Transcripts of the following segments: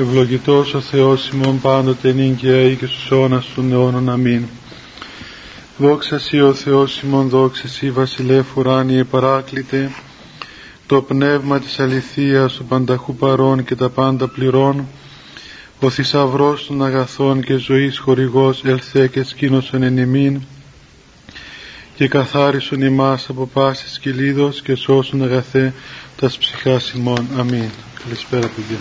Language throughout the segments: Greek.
Ευλογητός ο Θεός ημών πάντοτε νύγκαια και στους αιώνας των αιώνων. Αμήν. Δόξα Σύ ο Θεός ημών, δόξα Σύ βασιλεύ ουράνιε παράκλητε, το πνεύμα της αληθείας, ο πανταχού παρών και τα πάντα πληρών, ο θησαυρός των αγαθών και ζωής χορηγός ελθέ και σκήνωσον εν ημίν, και καθάρισον ημάς από πάσης κυλίδος και σώσον αγαθέ τας ψυχάς ημών. Αμήν. Καλησπέρα παιδιά.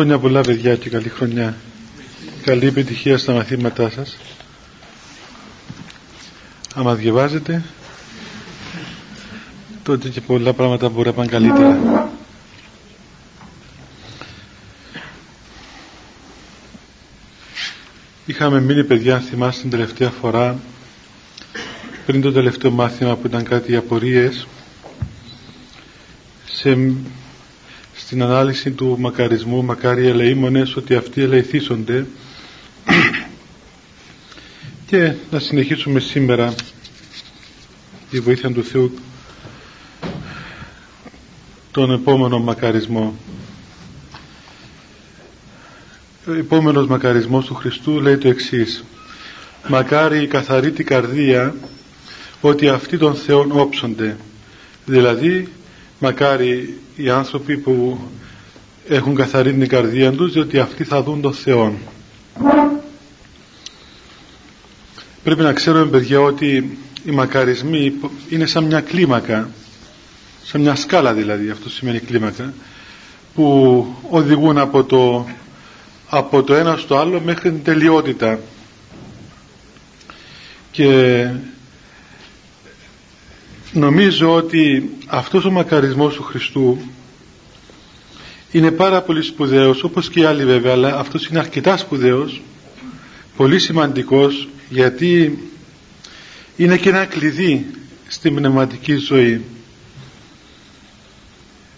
Χρόνια πολλά παιδιά και καλή χρονιά. Καλή επιτυχία στα μαθήματά σας. Άμα διαβάζετε, τότε και πολλά πράγματα μπορεί να πάνε καλύτερα. Είχαμε μείνει παιδιά, θυμάστε την τελευταία φορά, πριν το τελευταίο μάθημα που ήταν κάτι απορίες, σε στην ανάλυση του μακαρισμού μακάρι ελεήμονες ότι αυτοί ελεηθήσονται και να συνεχίσουμε σήμερα η βοήθεια του Θεού τον επόμενο μακαρισμό. Ο επόμενος μακαρισμός του Χριστού λέει το εξής. Μακάρι η καθαρή την καρδία ότι αυτοί των Θεών όψονται δηλαδή μακάρι οι άνθρωποι που έχουν καθαρή την καρδία τους διότι αυτοί θα δουν τον Θεό. Πρέπει να ξέρουμε παιδιά ότι οι μακαρισμοί είναι σαν μια κλίμακα σαν μια σκάλα δηλαδή αυτό σημαίνει κλίμακα που οδηγούν από το από το ένα στο άλλο μέχρι την τελειότητα. Και νομίζω ότι αυτός ο μακαρισμός του Χριστού είναι πάρα πολύ σπουδαίος όπως και οι άλλοι βέβαια αλλά αυτός είναι αρκετά σπουδαίος πολύ σημαντικός γιατί είναι και ένα κλειδί στην πνευματική ζωή.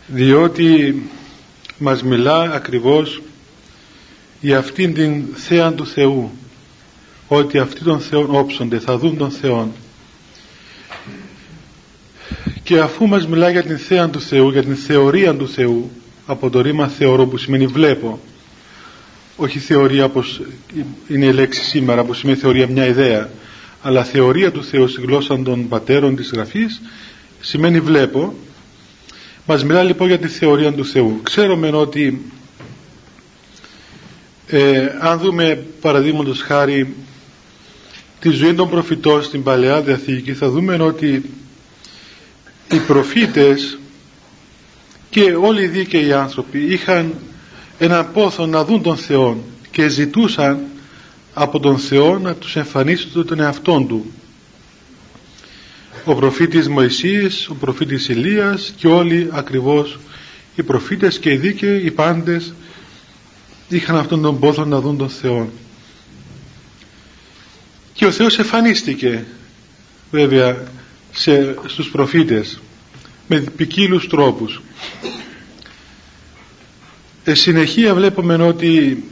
Διότι μας μιλά ακριβώς για αυτήν την θέα του Θεού ότι αυτοί των Θεών όψονται θα δουν τον Θεό και αφού μας μιλά για την θέα του Θεού για την θεωρία του Θεού από το ρήμα θεωρώ που σημαίνει βλέπω όχι θεωρία όπως είναι η λέξη σήμερα που σημαίνει θεωρία μια ιδέα αλλά θεωρία του Θεού στη γλώσσα των πατέρων της Γραφής σημαίνει βλέπω μας μιλά λοιπόν για τη θεωρία του Θεού. Ξέρουμε ότι ε, αν δούμε παραδείγματος χάρη τη ζωή των προφητών στην Παλαιά Διαθήκη θα δούμε ότι οι προφήτες και όλοι οι δίκαιοι άνθρωποι είχαν ένα πόθο να δουν τον Θεό και ζητούσαν από τον Θεό να τους εμφανίσει τον εαυτόν του. Ο προφήτης Μωυσής, ο προφήτης Ηλίας και όλοι ακριβώς οι προφήτες και οι δίκαιοι, οι πάντες είχαν αυτόν τον πόθο να δουν τον Θεό και ο Θεός εμφανίστηκε βέβαια σε, στους προφήτες με ποικίλους τρόπους. Ε, συνεχεία βλέπουμε ότι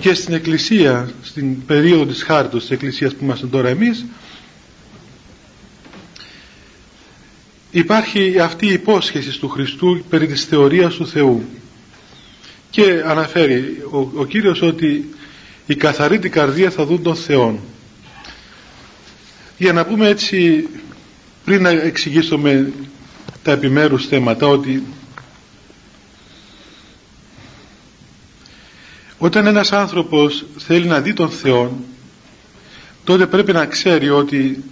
και στην Εκκλησία στην περίοδο της χάρτος της Εκκλησίας που είμαστε τώρα εμείς υπάρχει αυτή η υπόσχεση του Χριστού περί της θεωρίας του Θεού. Και αναφέρει ο, ο Κύριος ότι η καθαρή την καρδία θα δουν τον Θεό για να πούμε έτσι πριν να εξηγήσουμε τα επιμέρους θέματα ότι όταν ένας άνθρωπος θέλει να δει τον Θεό τότε πρέπει να ξέρει ότι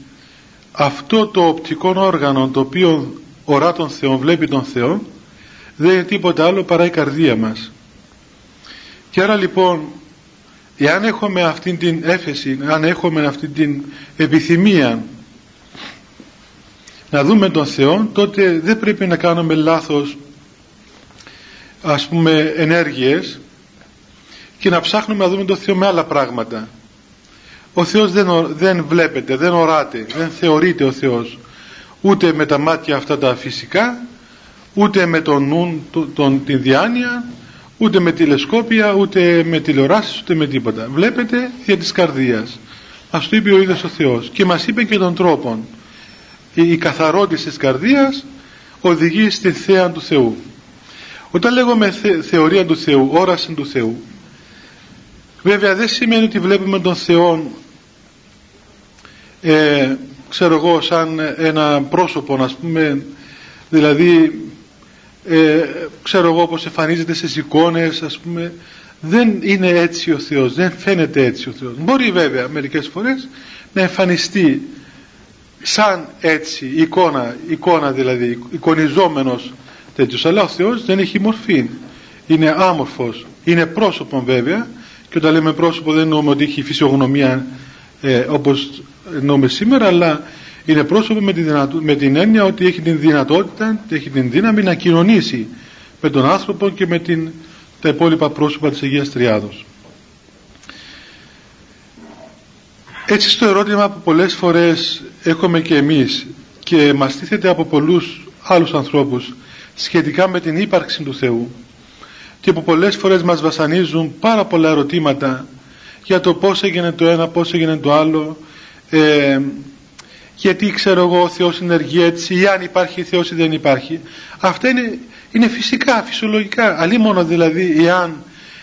αυτό το οπτικό όργανο το οποίο ορά τον Θεό, βλέπει τον Θεό δεν είναι τίποτα άλλο παρά η καρδία μας. Και άρα λοιπόν εάν έχουμε αυτή την έφεση αν έχουμε αυτή την επιθυμία να δούμε τον Θεό τότε δεν πρέπει να κάνουμε λάθος ας πούμε ενέργειες και να ψάχνουμε να δούμε τον Θεό με άλλα πράγματα. Ο Θεός δεν, δεν βλέπετε, δεν οράτε δεν θεωρείται ο Θεός ούτε με τα μάτια αυτά τα φυσικά ούτε με τον νου τον, την διάνοια ούτε με τηλεσκόπια ούτε με τηλεοράσεις ούτε με τίποτα. Βλέπετε για της καρδίας. Μας το είπε ο ίδιος ο Θεός και μας είπε και τον τρόπο η καθαρότητα της καρδίας οδηγεί στη θέα του Θεού. Όταν λέγουμε θεωρία του Θεού όραση του Θεού βέβαια δεν σημαίνει ότι βλέπουμε τον Θεό ε, ξέρω εγώ σαν ένα πρόσωπο ας πούμε δηλαδή ε, ξέρω εγώ πως εμφανίζεται στις εικόνες ας πούμε. Δεν είναι έτσι ο Θεός δεν φαίνεται έτσι ο Θεός. Μπορεί βέβαια μερικές φορές να εμφανιστεί σαν έτσι εικόνα, εικόνα δηλαδή εικονιζόμενος τέτοιος. Αλλά ο Θεός δεν έχει μορφή. Είναι άμορφος. Είναι πρόσωπο βέβαια. Και όταν λέμε πρόσωπο δεν εννοούμε ότι έχει φυσιογνωμία ε, όπως εννοούμε σήμερα αλλά είναι πρόσωπο με, τη με την έννοια ότι έχει την δυνατότητα έχει την δύναμη να κοινωνήσει με τον άνθρωπο και με την, τα υπόλοιπα πρόσωπα της Αγίας Τριάδος. Έτσι στο ερώτημα που πολλές φορές έχουμε και εμείς και μας τίθεται από πολλούς άλλους ανθρώπους σχετικά με την ύπαρξη του Θεού και που πολλές φορές μας βασανίζουν πάρα πολλά ερωτήματα για το πώς έγινε το ένα, πώς έγινε το άλλο ε, γιατί ξέρω εγώ ο Θεός ενεργεί έτσι ή αν υπάρχει Θεός ή δεν υπάρχει. Αυτά είναι, είναι φυσικά, φυσιολογικά. Αλλή μόνο δηλαδή εάν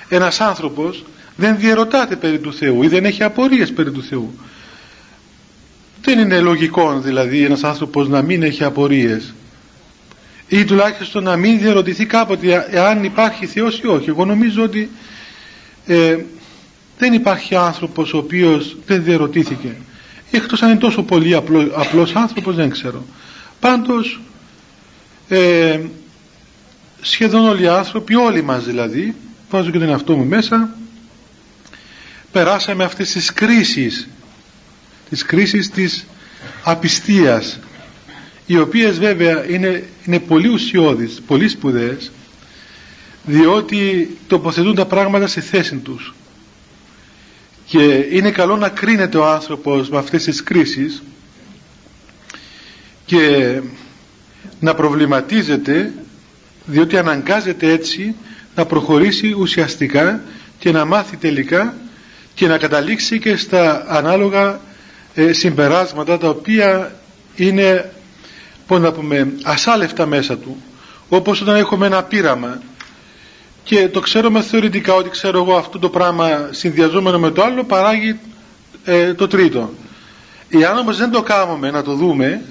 ένας άνθρωπος δεν διερωτάται περί του Θεού ή δεν έχει απορίες περί του Θεού δεν είναι λογικό δηλαδή ένας άνθρωπος να μην έχει απορίες. Ή τουλάχιστον να μην διαρωτηθεί κάποτε εάν υπάρχει Θεός ή όχι. Εγώ νομίζω ότι ε, δεν υπάρχει άνθρωπος ο οποίος δεν διαρωτήθηκε. Εκτός αν είναι τόσο πολύ απλό, απλός άνθρωπος δεν ξέρω. Πάντως ε, σχεδόν όλοι οι άνθρωποι όλοι μας δηλαδή βάζω και τον εαυτό μου μέσα περάσαμε αυτές τις κρίσεις τις κρίσεις της απιστίας οι οποίες βέβαια είναι, είναι πολύ ουσιώδεις, πολύ σπουδαίες διότι τοποθετούν τα πράγματα σε θέση τους. Και είναι καλό να κρίνεται ο άνθρωπος με αυτές τις κρίσεις και να προβληματίζεται διότι αναγκάζεται έτσι να προχωρήσει ουσιαστικά και να μάθει τελικά και να καταλήξει και στα ανάλογα ε, συμπεράσματα τα οποία είναι πώς να πούμε ασάλευτα μέσα του όπως όταν έχουμε ένα πείραμα. Και το ξέρουμε θεωρητικά ότι ξέρω εγώ αυτό το πράγμα συνδυαζόμενο με το άλλο παράγει ε, το τρίτο. Εάν όμως δεν το κάνουμε να το δούμε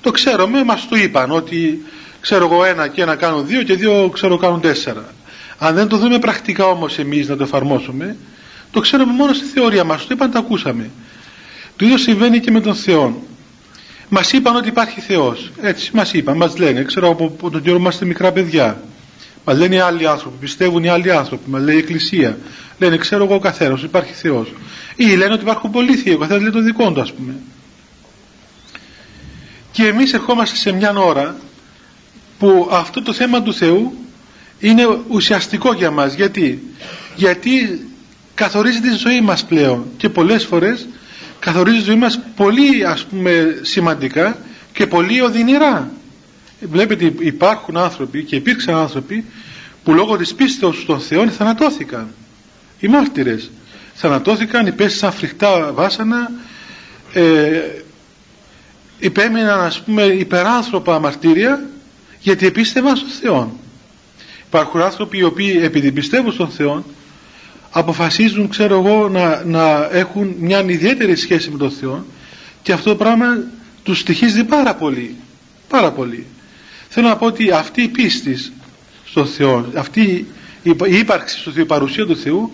το ξέρουμε μας το είπαν ότι ξέρω εγώ ένα και ένα κάνουν δύο και δύο ξέρω κάνουν τέσσερα. Αν δεν το δούμε πρακτικά όμως εμείς να το εφαρμόσουμε το ξέρουμε μόνο στη θεωρία μας το είπαν το ακούσαμε το ίδιο συμβαίνει και με τον Θεό μας είπαν ότι υπάρχει Θεός έτσι μας είπαν, μας λένε ξέρω από τον καιρό είμαστε μικρά παιδιά Μας λένε οι άλλοι άνθρωποι, πιστεύουν οι άλλοι άνθρωποι, μας λέει η Εκκλησία. Λένε, ξέρω εγώ ο καθένας, υπάρχει Θεός. Ή λένε ότι υπάρχουν πολλοί Θεοί, ο καθένας λέει το δικό του, ας πούμε. Και εμείς ερχόμαστε σε μια ώρα που αυτό το θέμα του Θεού είναι ουσιαστικό για μας. Γιατί, Γιατί καθορίζει τη ζωή μας πλέον και πολλές φορές καθορίζει τη ζωή μας πολύ ας πούμε σημαντικά και πολύ οδυνηρά. Βλέπετε υπάρχουν άνθρωποι και υπήρξαν άνθρωποι που λόγω της πίστεως των Θεών θανατώθηκαν. Οι μάρτυρες. Θανατώθηκαν, υπέστησαν φρικτά βάσανα ε, υπέμειναν ας πούμε υπεράνθρωπα μαρτύρια γιατί επίστευαν στον Θεό υπάρχουν άνθρωποι οι οποίοι επειδή πιστεύουν στον Θεό αποφασίζουν ξέρω εγώ να, να έχουν μια ιδιαίτερη σχέση με τον Θεό και αυτό το πράγμα τους στοιχίζει πάρα πολύ πάρα πολύ Θέλω να πω ότι αυτή η πίστη στο Θεό, αυτή η ύπαρξη στο Θεό, η παρουσία του Θεού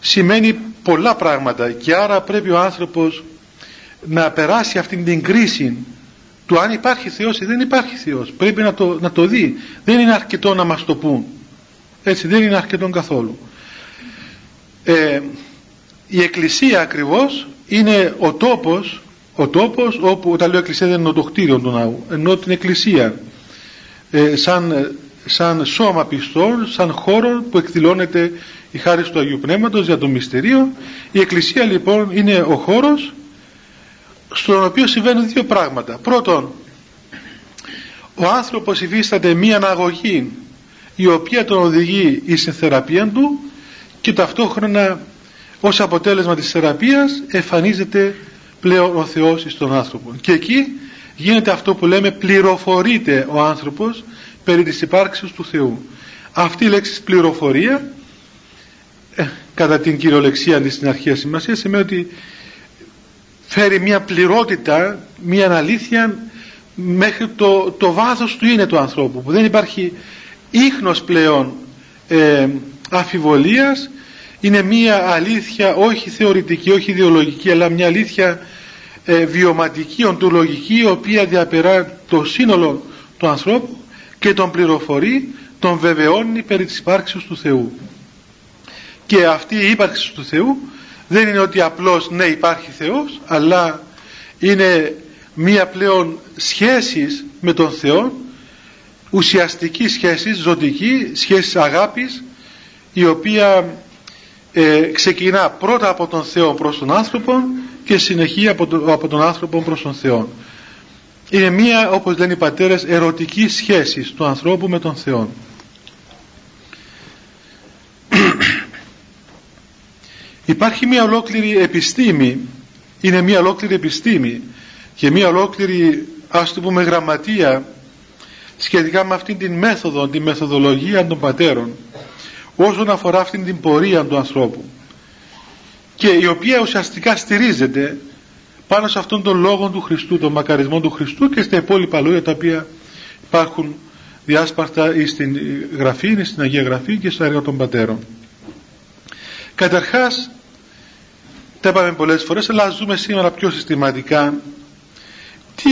σημαίνει πολλά πράγματα και άρα πρέπει ο άνθρωπος να περάσει αυτήν την κρίση του αν υπάρχει Θεός ή δεν υπάρχει Θεός. Πρέπει να το, να το δει. Δεν είναι αρκετό να μας το πούν. Έτσι δεν είναι αρκετό καθόλου. Ε, η Εκκλησία ακριβώς είναι ο τόπος ο τόπος όπου όταν λέω εκκλησία δεν εννοώ το κτίριο του ναού εννοώ την εκκλησία. Ε, σαν, σαν σώμα πιστών σαν χώρο που εκδηλώνεται η χάρη του Αγίου Πνεύματος για το μυστηρίο. Η εκκλησία λοιπόν είναι ο χώρος στον οποίο συμβαίνουν δύο πράγματα. Πρώτον ο άνθρωπος υφίσταται μία αναγωγή η οποία τον οδηγεί στην θεραπεία του και ταυτόχρονα ως αποτέλεσμα της θεραπείας εμφανίζεται πλέον ο Θεός στον άνθρωπο. Και εκεί γίνεται αυτό που λέμε πληροφορείται ο άνθρωπος περί της υπάρξης του Θεού. Αυτή η λέξη πληροφορία ε, κατά την κυριολεξία της στην αρχαία σημασία σημαίνει ότι φέρει μια πληρότητα, μια αλήθεια μέχρι το, το βάθος του είναι του ανθρώπου που δεν υπάρχει ίχνος πλέον ε, αφιβολίας είναι μια αλήθεια όχι θεωρητική, όχι ιδεολογική αλλά μια αλήθεια ε, βιωματική, οντολογική η οποία διαπερά το σύνολο του ανθρώπου και τον πληροφορεί, τον βεβαιώνει περί της υπάρξης του Θεού. Και αυτή η ύπαρξη του Θεού δεν είναι ότι απλώς ναι υπάρχει Θεός αλλά είναι μία πλέον σχέσης με τον Θεό ουσιαστική σχέση, ζωτική σχέση αγάπης η οποία ε, ξεκινά πρώτα από τον Θεό προς τον άνθρωπο και συνεχεί από, από τον άνθρωπο προς τον Θεό. Είναι μία όπως λένε οι πατέρες ερωτική σχέση του ανθρώπου με τον Θεό. Υπάρχει μία ολόκληρη επιστήμη είναι μία ολόκληρη επιστήμη και μία ολόκληρη ας το πούμε γραμματεία σχετικά με αυτήν την μέθοδο, την μεθοδολογία των πατέρων όσον αφορά αυτήν την πορεία του ανθρώπου και η οποία ουσιαστικά στηρίζεται πάνω σε αυτόν τον λόγο του Χριστού, τον μακαρισμό του Χριστού και στα υπόλοιπα λόγια τα οποία υπάρχουν διάσπαρτα ή στην Γραφή, ή στην Αγία Γραφή και στα έργα των πατέρων. Καταρχάς, τα είπαμε πολλές φορές, αλλά ζούμε σήμερα πιο συστηματικά τι,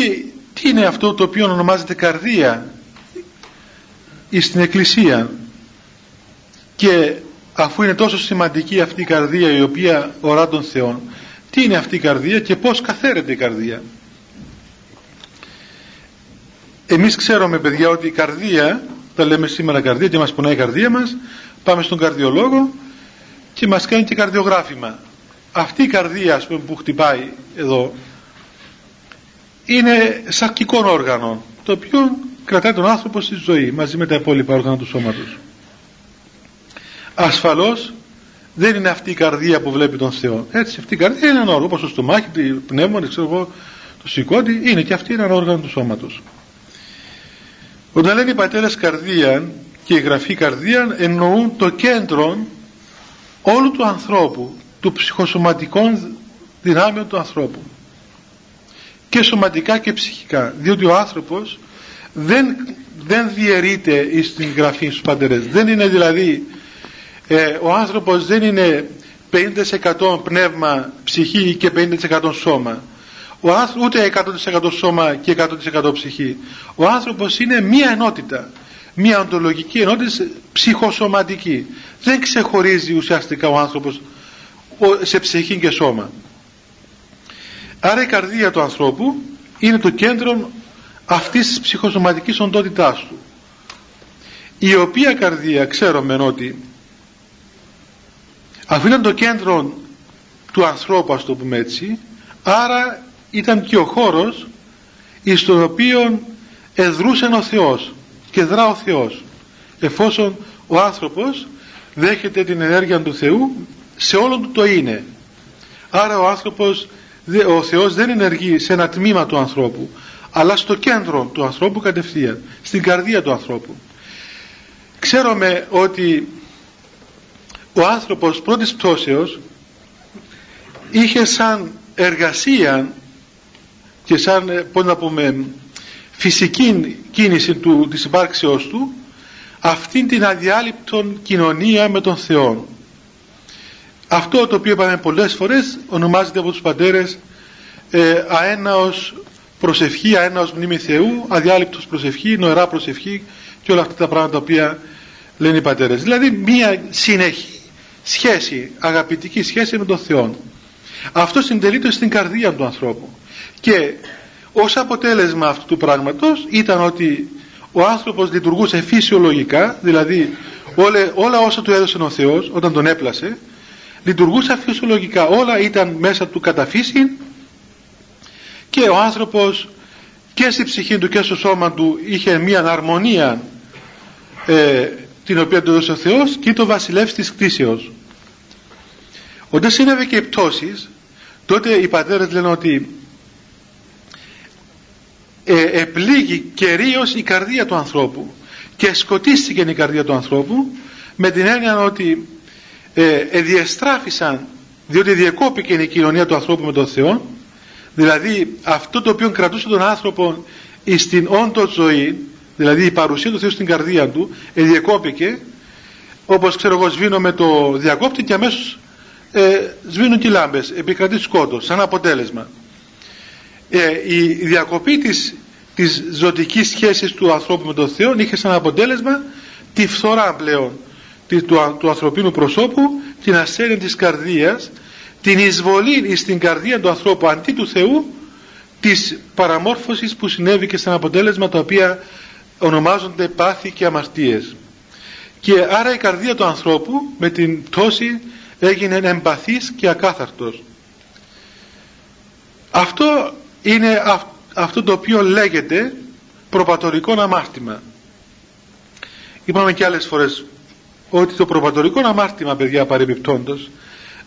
τι είναι αυτό το οποίο ονομάζεται καρδία στην Εκκλησία. Και αφού είναι τόσο σημαντική αυτή η καρδία η οποία ορά τον Θεό τι είναι αυτή η καρδία και πως καθαίρεται η καρδία. Εμείς ξέρουμε παιδιά ότι η καρδία τα λέμε σήμερα καρδία και μας πονάει η καρδία μας πάμε στον καρδιολόγο και μας κάνει και καρδιογράφημα. Αυτή η καρδία ας πούμε, που χτυπάει εδώ είναι σαρκικό όργανο το οποίο κρατάει τον άνθρωπο στη ζωή μαζί με τα υπόλοιπα όργανα του σώματος. Ασφαλώς δεν είναι αυτή η καρδία που βλέπει τον Θεό. Έτσι αυτή η καρδία είναι ένα όργανο όπως το στομάχι, το πνεύμα, ξέρω εγώ, το σηκώτη είναι και αυτή είναι ένα όργανο του σώματος. Όταν λένε οι πατέρες καρδία και η γραφή καρδία εννοούν το κέντρο όλου του ανθρώπου του ψυχοσωματικών δυνάμεων του ανθρώπου. Και σωματικά και ψυχικά. Διότι ο άνθρωπος δεν, δεν διαιρείται στην γραφή στους πατέρες δεν είναι δηλαδή ε, ο άνθρωπος δεν είναι 50% πνεύμα ψυχή και 50% σώμα. Ο άνθρωπος, ούτε 100% σώμα και 100% ψυχή. Ο άνθρωπος είναι μία ενότητα μία οντολογική ενότητα ψυχοσωματική. Δεν ξεχωρίζει ουσιαστικά ο άνθρωπος σε ψυχή και σώμα. Άρα η καρδία του ανθρώπου είναι το κέντρο αυτής της ψυχοσωματικής οντότητάς του. Η οποία καρδία ξέρουμε ότι αφού ήταν το κέντρο του ανθρώπου ας το πούμε έτσι άρα ήταν και ο χώρος εις τον οποίο εδρούσε ο Θεός και δρά ο Θεός εφόσον ο άνθρωπος δέχεται την ενέργεια του Θεού σε όλο του το είναι. Άρα ο άνθρωπος ο Θεός δεν ενεργεί σε ένα τμήμα του ανθρώπου αλλά στο κέντρο του ανθρώπου κατευθείαν στην καρδία του ανθρώπου. Ξέρουμε ότι ο άνθρωπος πρώτης πτώσεως είχε σαν εργασία και σαν ε, πώς να πούμε φυσική κίνηση του, της υπάρξεώς του αυτήν την αδιάλειπτον κοινωνία με τον Θεό αυτό το οποίο είπαμε πολλές φορές ονομάζεται από τους πατέρες ε, αέναος προσευχή, αέναος μνήμη Θεού αδιάλειπτος προσευχή, νοερά προσευχή και όλα αυτά τα πράγματα τα οποία λένε οι πατέρες. Δηλαδή μία συνεχή σχέση, αγαπητική σχέση με τον Θεό. Αυτό συντελείται στην καρδία του ανθρώπου. Και ως αποτέλεσμα αυτού του πράγματος ήταν ότι ο άνθρωπος λειτουργούσε φυσιολογικά δηλαδή όλα, όλα όσα του έδωσε ο Θεός όταν τον έπλασε λειτουργούσε φυσιολογικά. Όλα ήταν μέσα του κατά φύση και ο άνθρωπος και στη ψυχή του και στο σώμα του είχε μια αρμονία ε, την οποία του έδωσε ο Θεός και το βασιλεύς της κτήσεως όταν συνέβη και οι πτώσεις τότε οι πατέρες λένε ότι ε, επλήγει κυρίως η καρδία του ανθρώπου και σκοτίστηκε η καρδία του ανθρώπου με την έννοια ότι ε, εδιεστράφησαν διότι διεκόπηκε η κοινωνία του ανθρώπου με τον Θεό δηλαδή αυτό το οποίο κρατούσε τον άνθρωπο στην όντως ζωή δηλαδή η παρουσία του Θεού στην καρδία του εδιεκόπηκε όπως ξέρω εγώ σβήνω με το διακόπτη και αμέσως ε, σβήνουν και οι λάμπες επικρατεί σκότος σαν αποτέλεσμα. Ε, η διακοπή της, της ζωτικής σχέσης του ανθρώπου με τον Θεό είχε σαν αποτέλεσμα τη φθορά πλέον του, του ανθρωπίνου προσώπου την ασθένεια της καρδίας την εισβολή στην καρδία του ανθρώπου αντί του Θεού της παραμόρφωσης που συνέβη και σαν αποτέλεσμα τα οποία ονομάζονται πάθη και αμαρτίες. Και άρα η καρδία του ανθρώπου με την πτώση έγινε εμπαθής και ακάθαρτος. Αυτό είναι αυτό το οποίο λέγεται προπατορικό αμάρτημα. Είπαμε και άλλες φορές ότι το προπατορικό αμάρτημα παιδιά παρεμπιπτόντος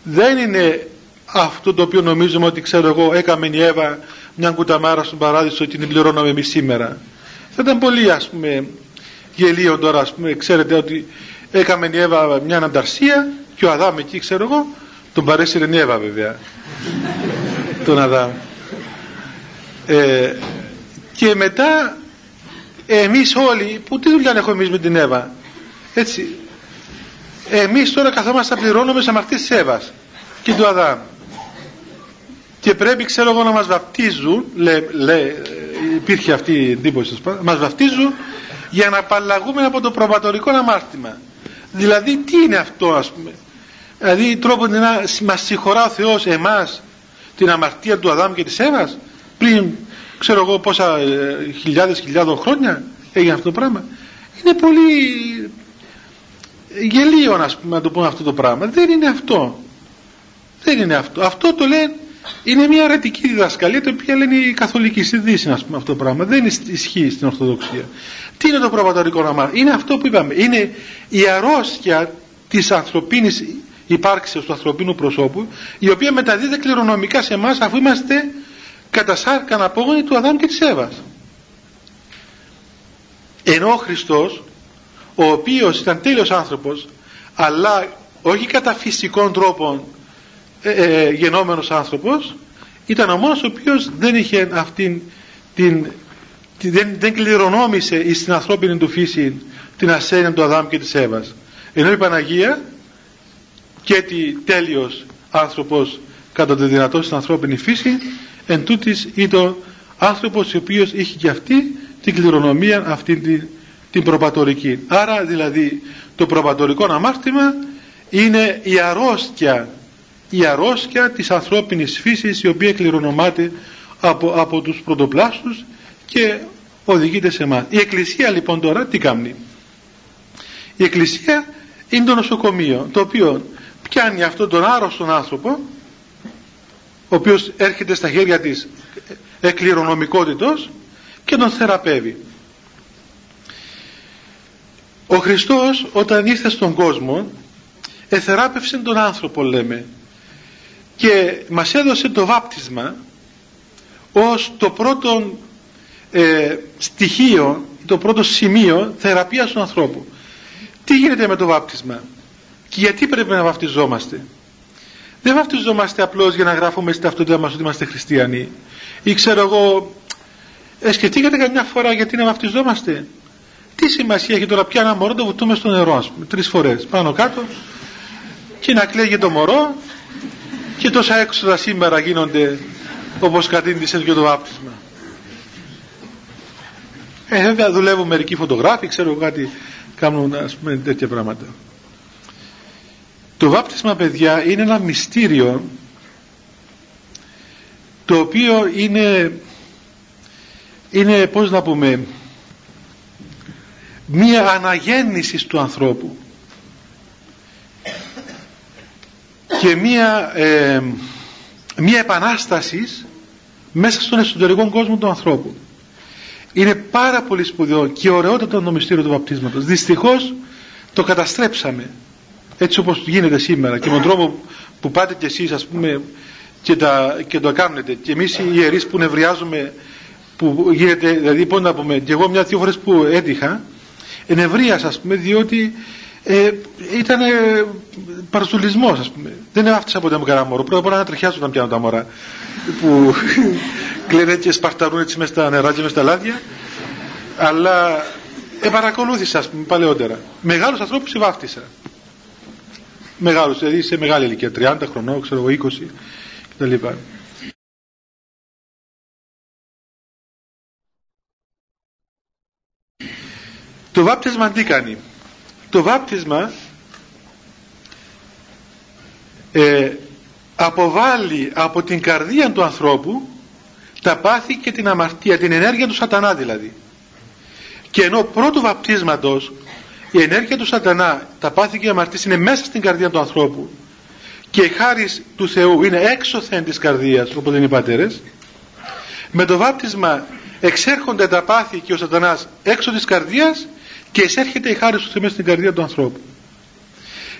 δεν είναι αυτό το οποίο νομίζουμε ότι ξέρω εγώ έκαμε η Εύα μια κουταμάρα στον παράδεισο και την πληρώναμε εμείς σήμερα. Θα ήταν πολύ ας πούμε γελίο τώρα ας πούμε ξέρετε ότι έκαμε η Εύα μια ανταρσία και ο Αδάμ εκεί ξέρω εγώ τον παρέσυρε η Εύα βέβαια. Τον Αδάμ. Ε, και μετά εμείς όλοι που τι δουλειά έχουμε εμείς με την Εύα έτσι εμείς τώρα καθόμαστε να πληρώνουμε σε αμαρτίες της Εύας και του Αδάμ. Και πρέπει ξέρω εγώ να μας βαπτίζουν λέ, λέ, υπήρχε αυτή η εντύπωση μας βαπτίζουν για να απαλλαγούμε από το προβατορικό αμάρτημα δηλαδή τι είναι αυτό ας πούμε; Δηλαδή τρόπος να μας συγχωρά ο Θεός εμάς την αμαρτία του Αδάμ και της Εύας πριν ξέρω εγώ πόσα ε, χιλιάδες χιλιάδων χρόνια έγινε αυτό το πράγμα. Είναι πολύ γελίο να, πούμε, να το πούμε αυτό το πράγμα. Δεν είναι αυτό. Δεν είναι αυτό. Αυτό το λένε είναι μια αρετική διδασκαλία την οποία λένε οι καθολικοί στη Δύση πούμε αυτό το πράγμα. Δεν ισχύει στην Ορθοδοξία. Τι είναι το προβατορικό ναμα είναι αυτό που είπαμε. Είναι η αρρώστια της ανθρωπίνης υπάρξεως του ανθρωπίνου προσώπου η οποία μεταδίδεται κληρονομικά σε εμάς αφού είμαστε κατά σάρκα απόγονοι του Αδάμ και της Εύας. Ενώ ο Χριστός ο οποίος ήταν τέλειος άνθρωπος αλλά όχι κατά φυσικών τρόπων ε, ε, γενόμενος άνθρωπος ήταν ο μόνος ο οποίος δεν είχε αυτήν την, δεν, δεν κληρονόμησε στην ανθρώπινη του φύση την ασθένεια του Αδάμ και της Εύας. Ενώ η Παναγία και τη τέλειος άνθρωπος κατά τη δυνατό στην ανθρώπινη φύση εν τούτης ήταν άνθρωπος ο οποίος είχε και αυτή την κληρονομία αυτή την, την προπατορική άρα δηλαδή το προπατορικό αμάρτημα είναι η αρρώστια η αρρώστια της ανθρώπινης φύσης η οποία κληρονομάται από, από τους πρωτοπλάστους και οδηγείται σε εμάς. Η Εκκλησία λοιπόν τώρα τι κάνει; Η Εκκλησία είναι το νοσοκομείο το οποίο πιάνει αυτόν τον άρρωστον άνθρωπο ο οποίος έρχεται στα χέρια της εκκληρονομικότητος και τον θεραπεύει. Ο Χριστός όταν ήρθε στον κόσμο εθεράπευσε τον άνθρωπο λέμε και μας έδωσε το βάπτισμα ως το πρώτο ε, στοιχείο το πρώτο σημείο θεραπείας του ανθρώπου. Τι γίνεται με το βάπτισμα και γιατί πρέπει να βαπτιζόμαστε; Δεν βαπτιζόμαστε απλώς για να γράφουμε στην ταυτότητα μας ότι είμαστε χριστιανοί. Ή ξέρω εγώ εσκεφτήκατε καμιά φορά γιατί να βαπτιζόμαστε; Τι σημασία έχει τώρα πια ένα μωρό το βουτούμε στο νερό ας πούμε, τρεις φορές πάνω κάτω. Και να κλαίγει το μωρό και τόσα έξοδα σήμερα γίνονται όπως κατήντησες και το βάπτισμα. Ε, βέβαια δουλεύουν μερικοί φωτογράφοι ξέρω κάτι κάνουν ας πούμε τέτοια πράγματα. Το βάπτισμα παιδιά είναι ένα μυστήριο το οποίο είναι είναι πως να πούμε μία αναγέννησης του ανθρώπου και μία, ε, μία επανάστασης μέσα στον εσωτερικό κόσμο του ανθρώπου. Είναι πάρα πολύ σπουδαίο και ωραιότατο το μυστήριο του βαπτίσματος. Δυστυχώς το καταστρέψαμε έτσι όπως γίνεται σήμερα και με τον τρόπο που πάτε κι εσείς ας πούμε και, τα, και το κάνετε και εμείς οι ιερείς που νευριάζουμε που γίνεται, δηλαδή πώς να πούμε, και εγώ μια-δυο φορές που έτυχα, ενευρίασα ας πούμε, διότι ε, ήταν ε, παραστολισμός ας πούμε. Δεν άφησα ποτέ μου κανένα μωρό. Πρώτα απ' όλα να τριχιάσω όταν πιάνω τα μωρά. που κλαίνε και σπαρταρούν έτσι μες στα νερά και μες στα λάδια. Αλλά ε, παρακολούθησα ας πούμε παλαιότερα. Μεγάλους ανθρώπους βάφτισα. Μεγάλους, δηλαδή σε μεγάλη ηλικία, 30 χρονών, ξέρω εγώ 20 κτλ. Το βάπτισμα τι κάνει; Το βάπτισμα ε, αποβάλλει από την καρδία του ανθρώπου τα πάθη και την αμαρτία, την ενέργεια του σατανά δηλαδή. Και ενώ πρώτου βαπτίσματος η ενέργεια του σατανά, τα πάθη και η αμαρτία είναι μέσα στην καρδία του ανθρώπου και η χάρη του Θεού είναι έξωθεν της καρδίας όπως λένε οι πατέρες με το βάπτισμα εξέρχονται τα πάθη και ο σατανάς έξω της καρδίας και εισέρχεται η χάρη του Θεού μέσα στην καρδία του ανθρώπου.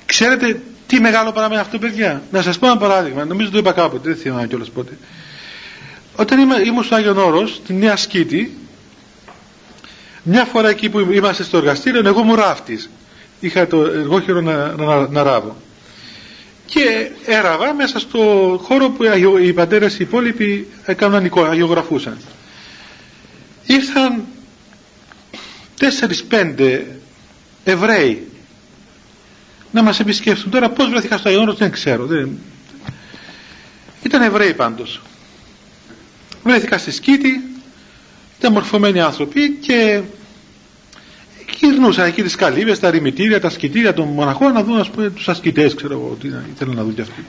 Ξέρετε τι μεγάλο πράγμα είναι αυτό παιδιά; Να σας πω ένα παράδειγμα, νομίζω το είπα κάποτε, δεν θυμάμαι κιόλας πότε. Όταν ήμουν στο Άγιον Όρος, στη Νέα Σκήτη, μια φορά εκεί που είμαστε στο εργαστήριο, εγώ μου ράφτης. Είχα το εργόχειρο να, να, να, ράβω. Και έραβα μέσα στο χώρο που οι πατέρες οι υπόλοιποι έκαναν αγιογραφούσαν. Ήρθαν τέσσερις πέντε Εβραίοι να μας επισκέφθουν. Τώρα πώς βρέθηκα στο Αγιον δεν ξέρω. Δεν... Ήταν Εβραίοι πάντως. Βρέθηκα στη Σκήτη, ήταν μορφωμένοι άνθρωποι και γυρνούσαν εκεί τις καλύβες, τα ρημητήρια, τα σκητήρια των μοναχών να δουν ας πούμε τους ασκητές ξέρω εγώ τι ήθελαν να δουν κι αυτοί.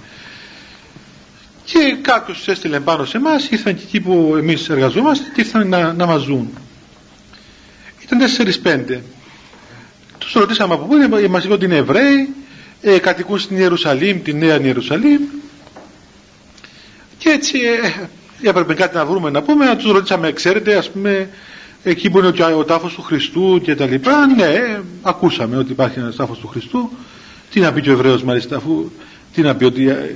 Και κάποιος τους έστειλε πάνω σε εμάς, ήρθαν και εκεί που εμείς εργαζόμαστε και ήρθαν να, να μας δουν. Ήταν 4-5. Τους ρωτήσαμε από πού είναι, μας είπαν ότι είναι Εβραίοι, ε, κατοικούν στην Ιερουσαλήμ, τη Νέα Ιερουσαλήμ. Και έτσι ε, έπρεπε κάτι να βρούμε να πούμε, να τους ρωτήσαμε, ξέρετε, ας πούμε, εκεί που είναι ο, ο τάφος του Χριστού και τα λοιπά. Ναι, ακούσαμε ότι υπάρχει ένας τάφος του Χριστού. Τι να πει και ο Εβραίος μάλιστα, αφού, τι να πει ότι ε,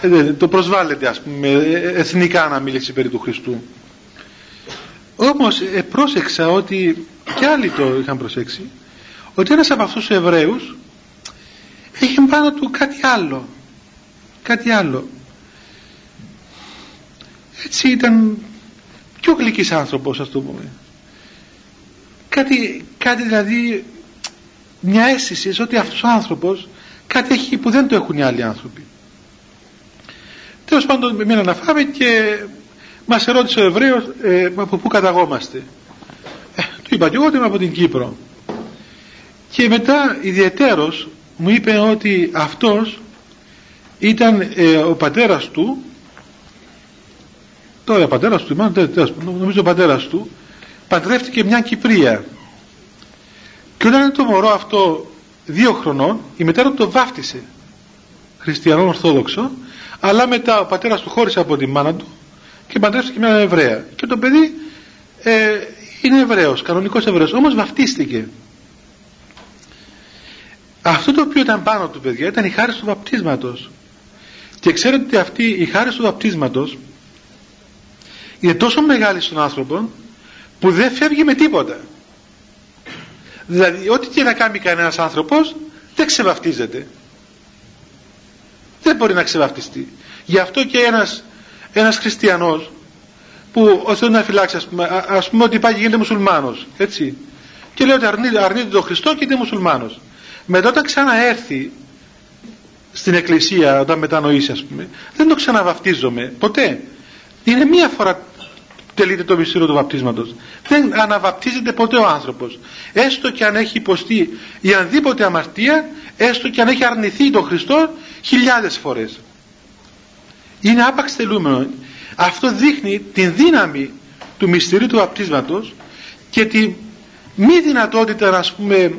ε το προσβάλλεται ας πούμε ε, εθνικά να μιλήσει περί του Χριστού. Όμως ε, πρόσεξα ότι και άλλοι το είχαν προσέξει ότι ένας από αυτούς τους Εβραίους έχει πάνω του κάτι άλλο κάτι άλλο. Έτσι ήταν πιο γλυκής άνθρωπος ας το πούμε. Κάτι, κάτι δηλαδή μια αίσθηση ότι αυτός ο άνθρωπος κάτι έχει που δεν το έχουν οι άλλοι άνθρωποι. Τέλος πάντων με να φάμε και μας ερώτησε ο Εβραίος ε, από πού καταγόμαστε. Ε, του είπα και εγώ ότι είμαι από την Κύπρο. Και μετά ιδιαιτέρως μου είπε ότι αυτός ήταν ε, ο πατέρας του. Τώρα ο πατέρας του μάλλον, νομίζω ο πατέρας του παντρεύτηκε μια Κυπρία. Και όταν είναι το μωρό αυτό δύο χρονών η μητέρα του το βάφτισε. Χριστιανό ορθόδοξο αλλά μετά ο πατέρας του χώρισε από τη μάνα του και παντρεύτηκε μια Εβραία. Και το παιδί ε, είναι Εβραίος, κανονικός Εβραίος. Όμως βαφτίστηκε. Αυτό το οποίο ήταν πάνω του παιδιά ήταν η χάρη του βαπτίσματος. Και ξέρετε ότι αυτή η χάρη του βαπτίσματος είναι τόσο μεγάλη στον άνθρωπο που δεν φεύγει με τίποτα. Δηλαδή ό,τι και να κάνει κανένας άνθρωπος δεν ξεβαφτίζεται. Δεν μπορεί να ξεβαφτιστεί. Γι' αυτό και ένας, ένας χριστιανός που ο Θεός να φυλάξει ας πούμε, ας πούμε ότι πάει και γίνεται μουσουλμάνος έτσι. Και λέει ότι αρνείται, αρνείται τον Χριστό και είναι μουσουλμάνος. Μετά όταν ξαναέρθει στην εκκλησία όταν μετανοήσει ας πούμε δεν το ξαναβαπτίζομαι ποτέ. Είναι μία φορά τελείται το μυστήριο του βαπτίσματος. Δεν αναβαπτίζεται ποτέ ο άνθρωπος. Έστω και αν έχει υποστεί η ανδήποτε αμαρτία έστω και αν έχει αρνηθεί τον Χριστό χιλιάδες φορές είναι άπαξ θελούμενο. Αυτό δείχνει την δύναμη του μυστηρίου του βαπτίσματος και τη μη δυνατότητα να πούμε